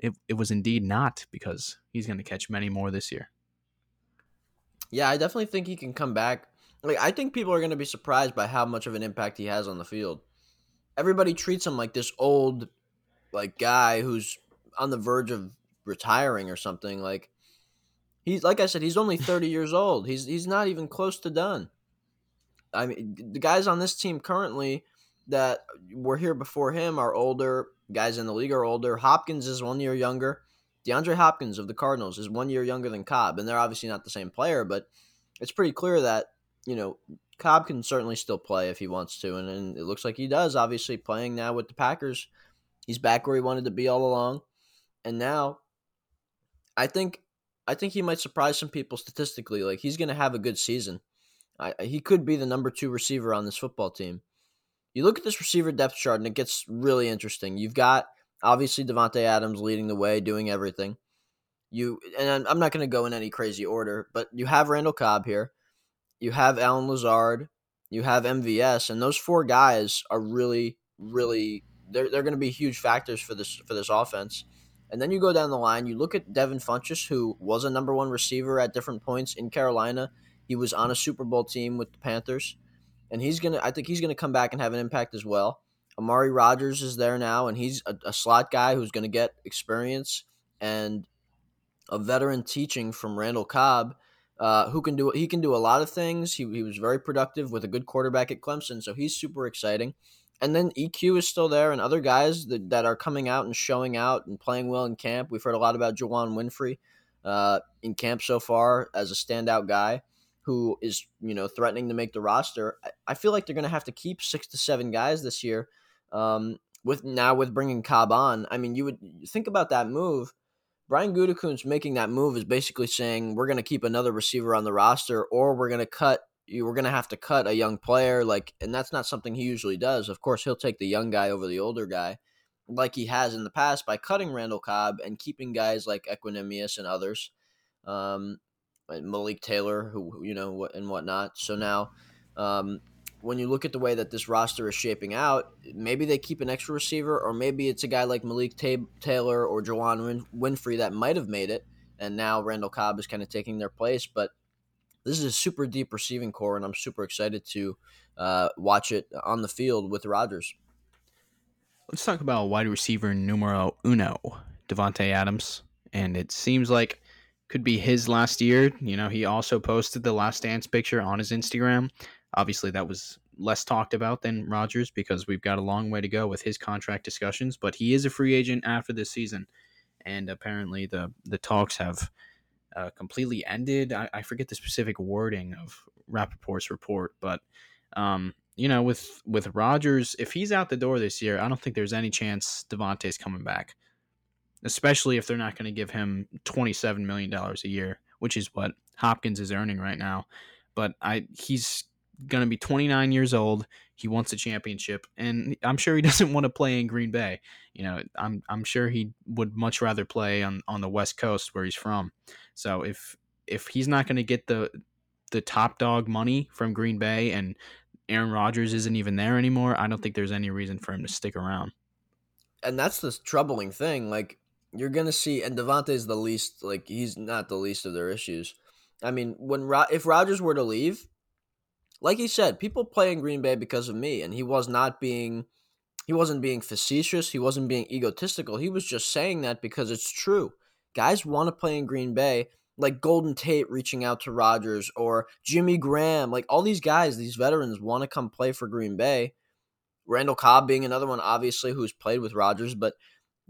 It, it was indeed not because he's going to catch many more this year. Yeah, I definitely think he can come back. Like I think people are going to be surprised by how much of an impact he has on the field. Everybody treats him like this old like guy who's on the verge of retiring or something like he's like I said he's only 30 years old. He's he's not even close to done. I mean the guys on this team currently that were here before him are older. Guys in the league are older. Hopkins is 1 year younger. DeAndre Hopkins of the Cardinals is 1 year younger than Cobb and they're obviously not the same player, but it's pretty clear that, you know, Cobb can certainly still play if he wants to and, and it looks like he does obviously playing now with the Packers He's back where he wanted to be all along. And now I think I think he might surprise some people statistically. Like he's going to have a good season. I, he could be the number 2 receiver on this football team. You look at this receiver depth chart and it gets really interesting. You've got obviously Davante Adams leading the way, doing everything. You and I'm not going to go in any crazy order, but you have Randall Cobb here. You have Allen Lazard, you have MVS, and those four guys are really, really they're they're going to be huge factors for this for this offense. And then you go down the line, you look at Devin Funchess, who was a number one receiver at different points in Carolina. He was on a Super Bowl team with the Panthers, and he's gonna. I think he's gonna come back and have an impact as well. Amari Rodgers is there now, and he's a, a slot guy who's going to get experience and a veteran teaching from Randall Cobb, uh, who can do he can do a lot of things. He, he was very productive with a good quarterback at Clemson, so he's super exciting and then EQ is still there, and other guys that, that are coming out and showing out and playing well in camp. We've heard a lot about Juwann Winfree uh, in camp so far as a standout guy who is you know threatening to make the roster. I, I feel like they're going to have to keep six to seven guys this year. Um, with now with bringing Cobb on, I mean, you would think about that move. Brian Gutekunst making that move is basically saying we're going to keep another receiver on the roster, or we're going to cut you were going to have to cut a young player like and that's not something he usually does of course he'll take the young guy over the older guy like he has in the past by cutting Randall Cobb and keeping guys like Equanimeous and others um, Malik Taylor who you know and whatnot so now um, when you look at the way that this roster is shaping out maybe they keep an extra receiver or maybe it's a guy like Malik Taylor or Juwann Win- Winfree that might have made it and now Randall Cobb is kind of taking their place but this is a super deep receiving core, and I'm super excited to uh, watch it on the field with Rodgers. Let's talk about wide receiver numero uno, Davante Adams, and it seems like could be his last year. You know, he also posted the last dance picture on his Instagram. Obviously, that was less talked about than Rodgers because we've got a long way to go with his contract discussions. But he is a free agent after this season, and apparently the the talks have uh, completely ended. I, I, forget the specific wording of Rapoport's report, but um, you know, with with Rodgers, if he's out the door this year, I don't think there's any chance Davante's coming back. Especially if they're not going to give him twenty seven million dollars a year, which is what Hopkins is earning right now. But I he's going to be 29 years old. He wants a championship, and I'm sure he doesn't want to play in Green Bay. You know, I'm I'm sure he would much rather play on on the West Coast where he's from. So if if he's not going to get the the top dog money from Green Bay and Aaron Rodgers isn't even there anymore, I don't think there's any reason for him to stick around. And that's the troubling thing. Like you're gonna see, and Davante's the least. Like he's not the least of their issues. I mean, when if Rodgers were to leave, like he said, people play in Green Bay because of me, and he was not being he wasn't being facetious, he wasn't being egotistical. He was just saying that because it's true. Guys want to play in Green Bay, like Golden Tate reaching out to Rodgers or Jimmy Graham, like all these guys, these veterans want to come play for Green Bay. Randall Cobb being another one, obviously, who's played with Rodgers, but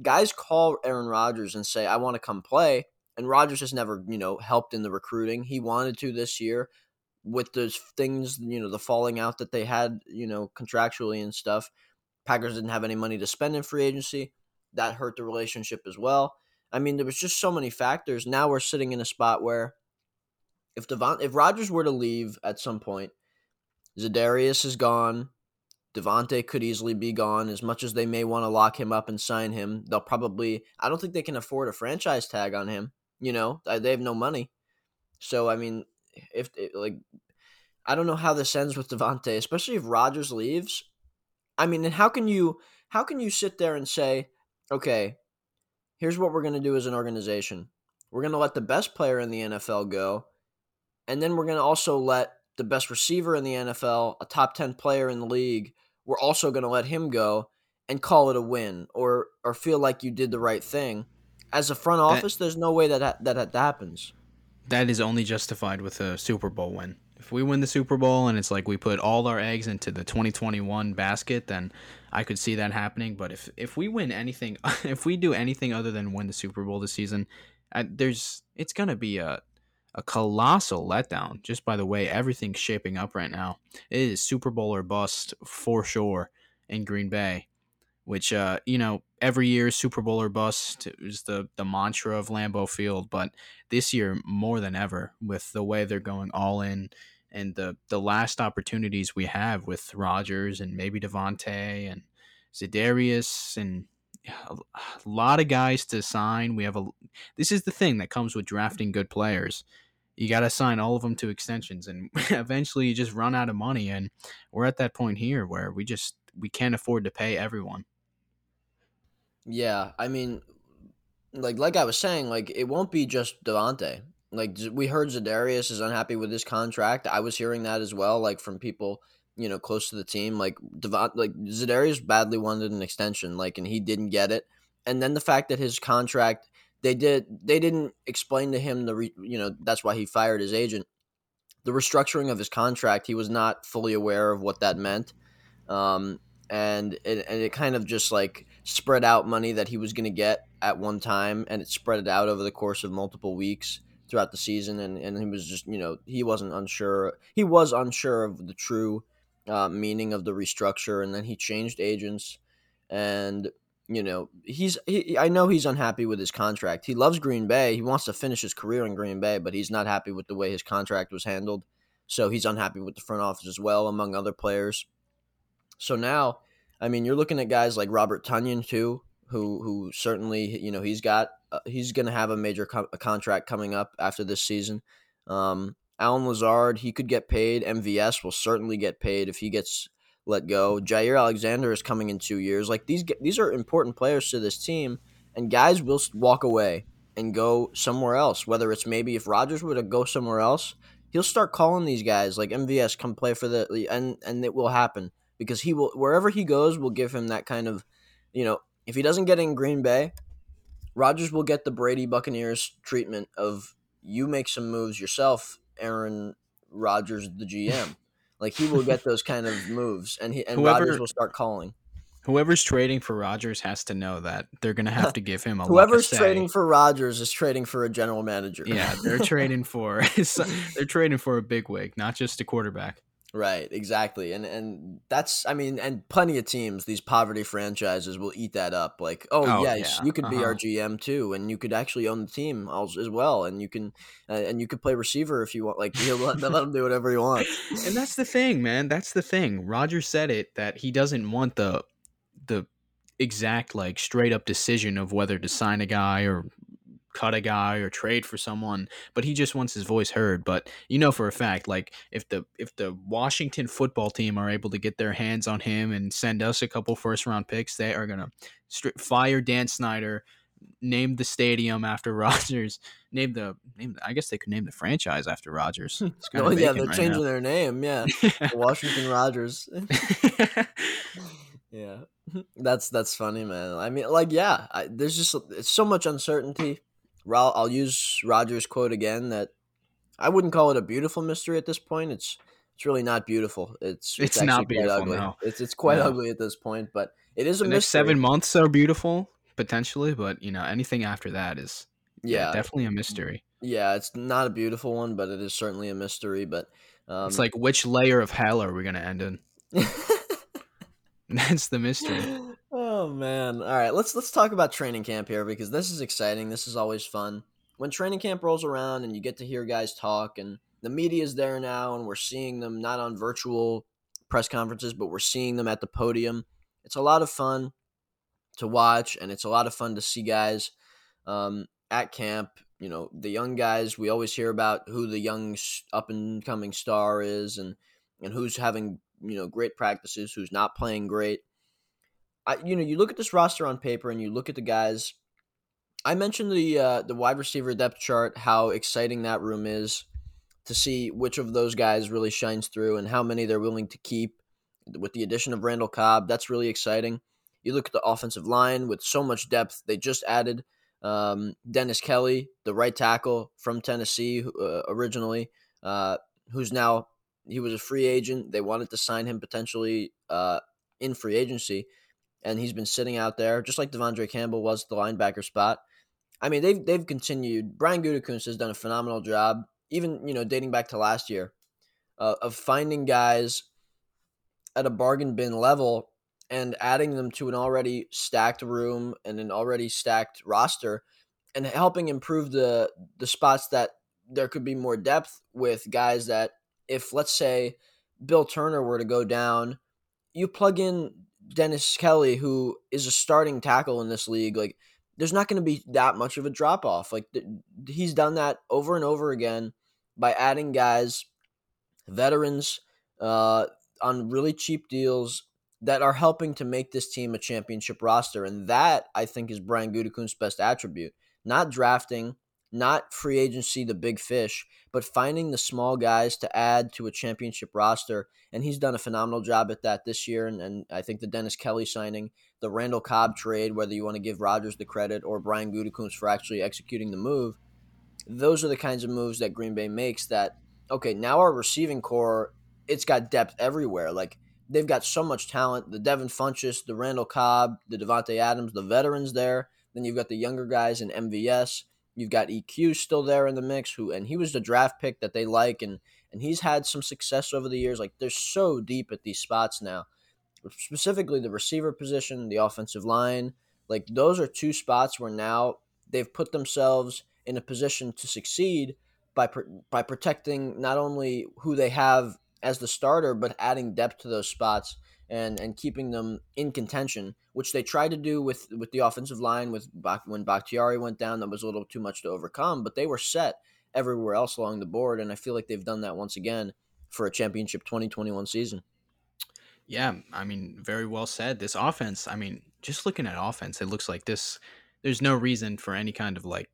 guys call Aaron Rodgers and say, I want to come play. And Rodgers has never, you know, helped in the recruiting. He wanted to this year with those things, you know, the falling out that they had, you know, contractually and stuff. Packers didn't have any money to spend in free agency. That hurt the relationship as well. I mean, there was just so many factors. Now we're sitting in a spot where if Devon, if Rodgers were to leave at some point, Za'Darius is gone. Davante could easily be gone. As much as they may want to lock him up and sign him, they'll probably. I don't think they can afford a franchise tag on him. You know, they have no money. So I mean, if like I don't know how this ends with Davante, especially if Rodgers leaves. I mean, and how can you how can you sit there and say, okay, here's what we're going to do as an organization. We're going to let the best player in the NFL go, and then we're going to also let the best receiver in the NFL, a top 10 player in the league, we're also going to let him go and call it a win or or feel like you did the right thing. As a front office, that, there's no way that, that that happens. That is only justified with a Super Bowl win. If we win the Super Bowl and it's like we put all our eggs into the 2021 basket, then I could see that happening. But if if we win anything, if we do anything other than win the Super Bowl this season, I, there's it's gonna be a a colossal letdown just by the way everything's shaping up right now. It is Super Bowl or bust for sure in Green Bay, which uh, you know every year Super Bowl or bust is the the mantra of Lambeau Field, but this year more than ever with the way they're going all in and the the last opportunities we have with Rodgers and maybe Davante and Za'Darius and a lot of guys to sign. We have a. This is the thing that comes with drafting good players. You got to sign all of them to extensions, and eventually you just run out of money. And we're at that point here where we just we can't afford to pay everyone. Yeah, I mean, like like I was saying, like it won't be just Davante. Like we heard Za'Darius is unhappy with his contract. I was hearing that as well, like from people you know close to the team. Like Devon, like Za'Darius badly wanted an extension, like, and he didn't get it. And then the fact that his contract, they did, they didn't explain to him the, re, you know, that's why he fired his agent. The restructuring of his contract, he was not fully aware of what that meant. Um, and it, and it kind of just like spread out money that he was going to get at one time, and it spread it out over the course of multiple weeks throughout the season. And, and he was just, you know, he wasn't unsure. He was unsure of the true uh, meaning of the restructure, and then he changed agents, and you know he's he, I know he's unhappy with his contract. He loves Green Bay. He wants to finish his career in Green Bay, but he's not happy with the way his contract was handled. So he's unhappy with the front office as well, among other players. So now, I mean, you're looking at guys like Robert Tonyan too, who who certainly you know he's got uh, he's going to have a major co- a contract coming up after this season. Um, Allen Lazard, he could get paid. MVS will certainly get paid if he gets let go. Jaire Alexander is coming in two years. Like these, these are important players to this team, and guys will walk away and go somewhere else. Whether it's maybe if Rodgers were to go somewhere else, he'll start calling these guys like MVS come play for the and and it will happen because he will wherever he goes will give him that kind of, you know, if he doesn't get in Green Bay, Rodgers will get the Brady Buccaneers treatment of you make some moves yourself Aaron Rodgers, the GM. like he will get those kind of moves, and he and Whoever, Rodgers will start calling. Whoever's trading for Rodgers has to know that they're going to have to give him a. Whoever's trading for Rodgers is trading for a general manager. yeah, they're trading for they're trading for a big wig, not just a quarterback. Right, exactly. And and that's I mean, and plenty of teams, these poverty franchises will eat that up. Like, oh, oh yes, yeah. you could uh-huh. be our GM uh-huh. too, and you could actually own the team as well, and you can uh, and you could play receiver if you want. Like, you let, let him do whatever he wants. And that's the thing, man. That's the thing. Roger said it that he doesn't want the the exact like straight up decision of whether to sign a guy or cut a guy or trade for someone, but he just wants his voice heard. But you know for a fact, like if the if the Washington football team are able to get their hands on him and send us a couple first round picks, they are gonna fire Dan Snyder, name the stadium after Rodgers, name the name. I guess they could name the franchise after Rodgers. oh yeah, they're right changing now. their name. Yeah, Washington Rodgers. yeah, that's that's funny, man. I mean, like, yeah, I, there's just it's so much uncertainty. I'll use Rodgers' quote again that I wouldn't call it a beautiful mystery at this point. It's it's really not beautiful. It's it's, it's not beautiful. Ugly. No. It's it's quite no. ugly at this point, but it is a the next seven months are beautiful potentially, but you know anything after that is yeah, yeah definitely a mystery. Yeah, it's not a beautiful one, but it is certainly a mystery. But um, it's like which layer of hell are we going to end in? That's the mystery. Oh man. All right, let's let's talk about training camp here because this is exciting. This is always fun. When training camp rolls around and you get to hear guys talk and the media is there now and we're seeing them not on virtual press conferences, but we're seeing them at the podium. It's a lot of fun to watch and it's a lot of fun to see guys um, at camp. You know, the young guys, we always hear about who the young up and coming star is and and who's having, you know, great practices, who's not playing great. I, you know, you look at this roster on paper and you look at the guys. I mentioned the uh, the wide receiver depth chart, how exciting that room is to see which of those guys really shines through and how many they're willing to keep. With the addition of Randall Cobb, that's really exciting. You look at the offensive line with so much depth. They just added um, Dennis Kelly, the right tackle from Tennessee uh, originally, uh, who's now he was a free agent. They wanted to sign him potentially uh, in free agency, and he's been sitting out there just like De'Vondre Campbell was the linebacker spot. I mean, they've they've continued. Brian Gutekunst has done a phenomenal job, even you know dating back to last year, uh, of finding guys at a bargain bin level and adding them to an already stacked room and an already stacked roster, and helping improve the the spots that there could be more depth with guys that if let's say Bill Turner were to go down, you plug in Dennis Kelly, who is a starting tackle in this league, like there's not going to be that much of a drop off. Like th- he's done that over and over again by adding guys, veterans, uh, on really cheap deals that are helping to make this team a championship roster, and that I think is Brian Gutekunst's best attribute. Not drafting, not free agency, the big fish, but finding the small guys to add to a championship roster. And he's done a phenomenal job at that this year. And, and I think the Dennis Kelly signing, the Randall Cobb trade, whether you want to give Rodgers the credit or Brian Gutekunst for actually executing the move, those are the kinds of moves that Green Bay makes that, okay, now our receiving core, it's got depth everywhere. Like, they've got so much talent. The Devin Funchess, the Randall Cobb, the Davante Adams, the veterans there. Then you've got the younger guys in MVS. You've got EQ still there in the mix, who and he was the draft pick that they like, and and he's had some success over the years. Like they're so deep at these spots now, specifically the receiver position, the offensive line. Like those are two spots where now they've put themselves in a position to succeed by by protecting not only who they have as the starter, but adding depth to those spots and and keeping them in contention, which they tried to do with with the offensive line. With when Bakhtiari went down, that was a little too much to overcome, but they were set everywhere else along the board, and I feel like they've done that once again for a championship 2021 season. Yeah, I mean, very well said. This offense, I mean, just looking at offense, it looks like this. There's no reason for any kind of like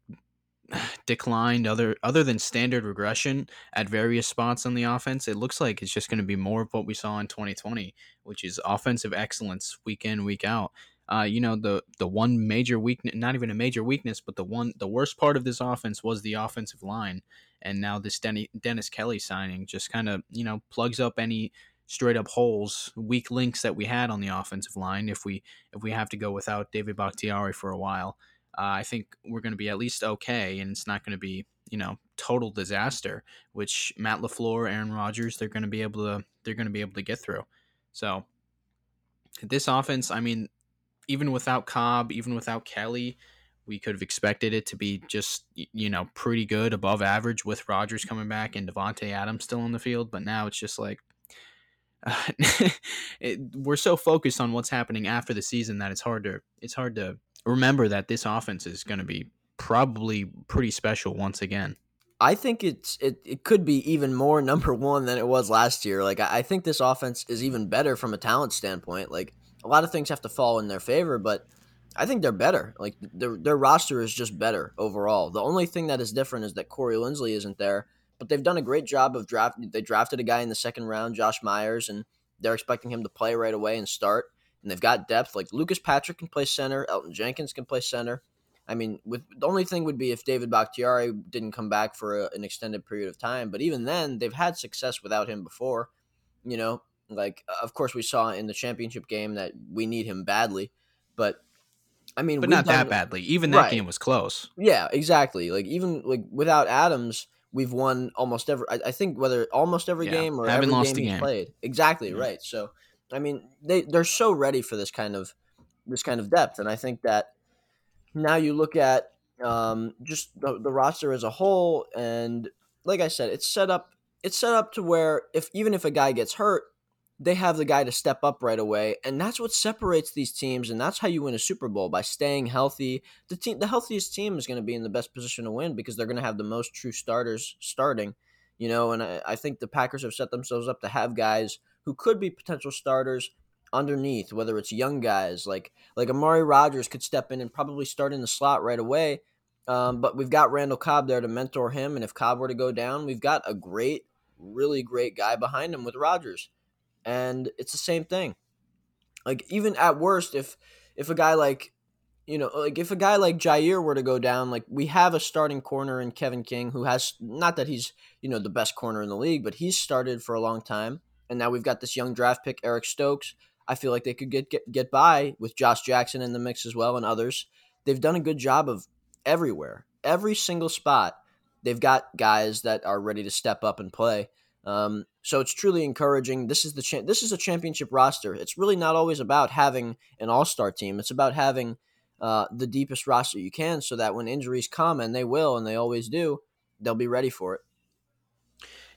declined other other than standard regression at various spots on the offense it looks like it's just going to be more of what we saw in 2020 which is offensive excellence week in week out. Uh, you know the the one major weakness not even a major weakness but the one the worst part of this offense was the offensive line. And now this Denny, dennis kelly signing just kind of you know plugs up any straight up holes weak links that we had on the offensive line if we if we have to go without david bakhtiari for a while uh, I think we're going to be at least okay, and it's not going to be you know total disaster. Which Matt LaFleur, Aaron Rodgers, they're going to be able to they're going to be able to get through. So this offense, I mean, even without Cobb, even without Kelly, we could have expected it to be just you know pretty good, above average with Rodgers coming back and Davante Adams still on the field. But now it's just like. Uh, it, we're so focused on what's happening after the season that it's hard to it's hard to remember that this offense is going to be probably pretty special once again. I think it's it, it could be even more number one than it was last year. Like I, I think this offense is even better from a talent standpoint. Like a lot of things have to fall in their favor, but I think they're better. Like their their roster is just better overall. The only thing that is different is that Corey Linsley isn't there, but they've done a great job of draft. They drafted a guy in the second round, Josh Myers, and they're expecting him to play right away and start and they've got depth. Like Lucas Patrick can play center, Elgton Jenkins can play center. I mean, with the only thing would be if David Bakhtiari didn't come back for a, an extended period of time. But even then, they've had success without him before. You know, like of course we saw in the championship game that we need him badly, but I mean, but not done, that badly. Even that right. game was close. Yeah, exactly. Like even like without Adams, we've won almost every. I, I think whether almost every yeah, game or every game he played. Exactly yeah. right. So I mean, they they're so ready for this kind of this kind of depth, and I think that now you look at um, just the, the roster as a whole, and like I said, it's set up it's set up to where if even if a guy gets hurt, they have the guy to step up right away, and that's what separates these teams, and that's how you win a Super Bowl by staying healthy. The team, the healthiest team, is going to be in the best position to win because they're going to have the most true starters starting, you know. And I, I think the Packers have set themselves up to have guys who could be potential starters underneath, whether it's young guys like like Amari Rodgers could step in and probably start in the slot right away. Um, but we've got Randall Cobb there to mentor him, and if Cobb were to go down, we've got a great, really great guy behind him with Rodgers, and it's the same thing. Like even at worst, if if a guy like you know, like if a guy like Jaire were to go down, like we have a starting corner in Kevin King who has not that he's, you know, the best corner in the league, but he's started for a long time. And now we've got this young draft pick, Eric Stokes. I feel like they could get, get get by with Josh Jackson in the mix as well and others. They've done a good job of everywhere. Every single spot. They've got guys that are ready to step up and play. Um, so it's truly encouraging. This is the cha- this is a championship roster. It's really not always about having an all star team. It's about having uh, the deepest roster you can, so that when injuries come, and they will, and they always do, they'll be ready for it.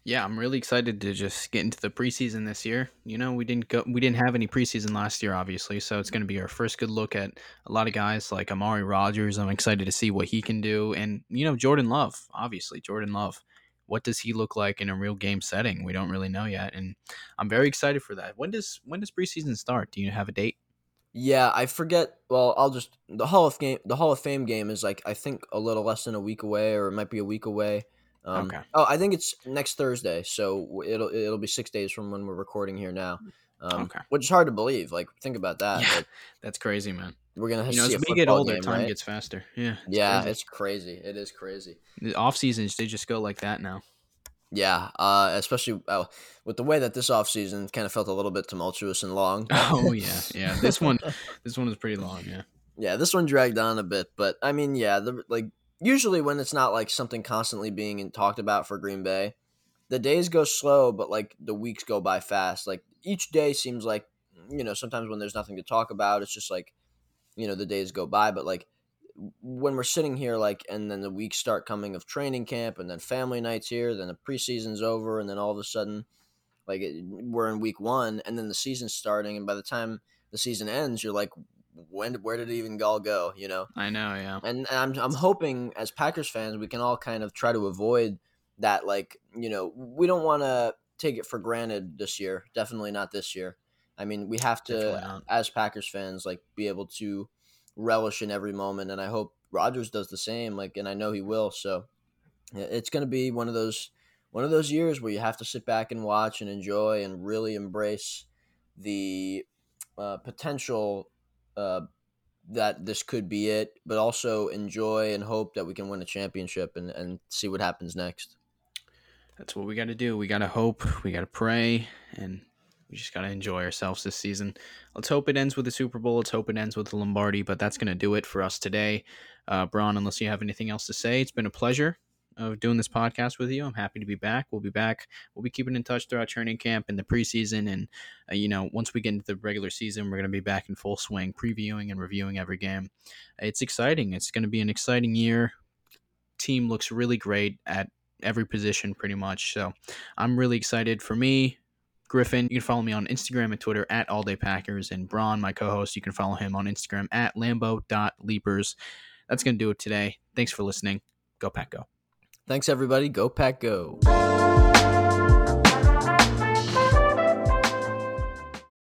Yeah, I'm really excited to just get into the preseason this year. You know, we didn't go, we didn't have any preseason last year, obviously, so it's going to be our first good look at a lot of guys like Amari Rodgers. I'm excited to see what he can do, and you know, Jordan Love, obviously, Jordan Love. What does he look like in a real game setting? We don't really know yet, and I'm very excited for that. When does when does preseason start? Do you have a date? Yeah, I forget. Well, I'll just the Hall of Game. The Hall of Fame game is like I think a little less than a week away, or it might be a week away. Um, Okay. Oh, I think it's next Thursday, so it'll it'll be six days from when we're recording here now. Um, Okay. Which is hard to believe. Like think about that. Yeah, Like, That's crazy, man. we're gonna have You know, see as we get older, game, time right? gets faster. Yeah. it's yeah, crazy. it's crazy. It is crazy. the off seasons they just go like that now. Yeah, uh, especially uh, with the way that this offseason kind of felt a little bit tumultuous and long. Oh yeah, yeah. This one, this one is pretty long. Yeah. Yeah, this one dragged on a bit, but I mean, yeah, the like usually when it's not like something constantly being talked about for Green Bay, the days go slow, but like the weeks go by fast. Like each day seems like you know sometimes when there's nothing to talk about, it's just like you know the days go by, but like when we're sitting here like and then the weeks start coming of training camp and then family nights here then the preseason's over and then all of a sudden like it, we're in week one and then the season's starting and by the time the season ends you're like when where did it even all go you know I know. Yeah. and, and I'm, I'm hoping as packers fans we can all kind of try to avoid that like you know we don't want to take it for granted this year definitely not this year i mean we have to as packers fans like be able to relish in every moment and i hope rodgers does the same like and i know he will so it's going to be one of those one of those years where you have to sit back and watch and enjoy and really embrace the uh, potential uh, that this could be it, but also enjoy and hope that we can win a championship and, and see what happens next. That's what we got to do. We got to hope. We got to pray, and we just got to enjoy ourselves this season. Let's hope it ends with the Super Bowl. Let's hope it ends with the Lombardi. But that's going to do it for us today. Uh, Braun, unless you have anything else to say, it's been a pleasure of doing this podcast with you. I'm happy to be back. We'll be back. We'll be keeping in touch throughout training camp and the preseason. And, uh, you know, once we get into the regular season, we're going to be back in full swing, previewing and reviewing every game. It's exciting. It's going to be an exciting year. Team looks really great at every position pretty much. So I'm really excited. For me, Griffin, you can follow me on Instagram and Twitter at All Day Packers. And Braun, my co host, you can follow him on Instagram at Lambo.leapers. That's going to do it today. Thanks for listening. Go Pack Go. Thanks, everybody. Go, Pack, go.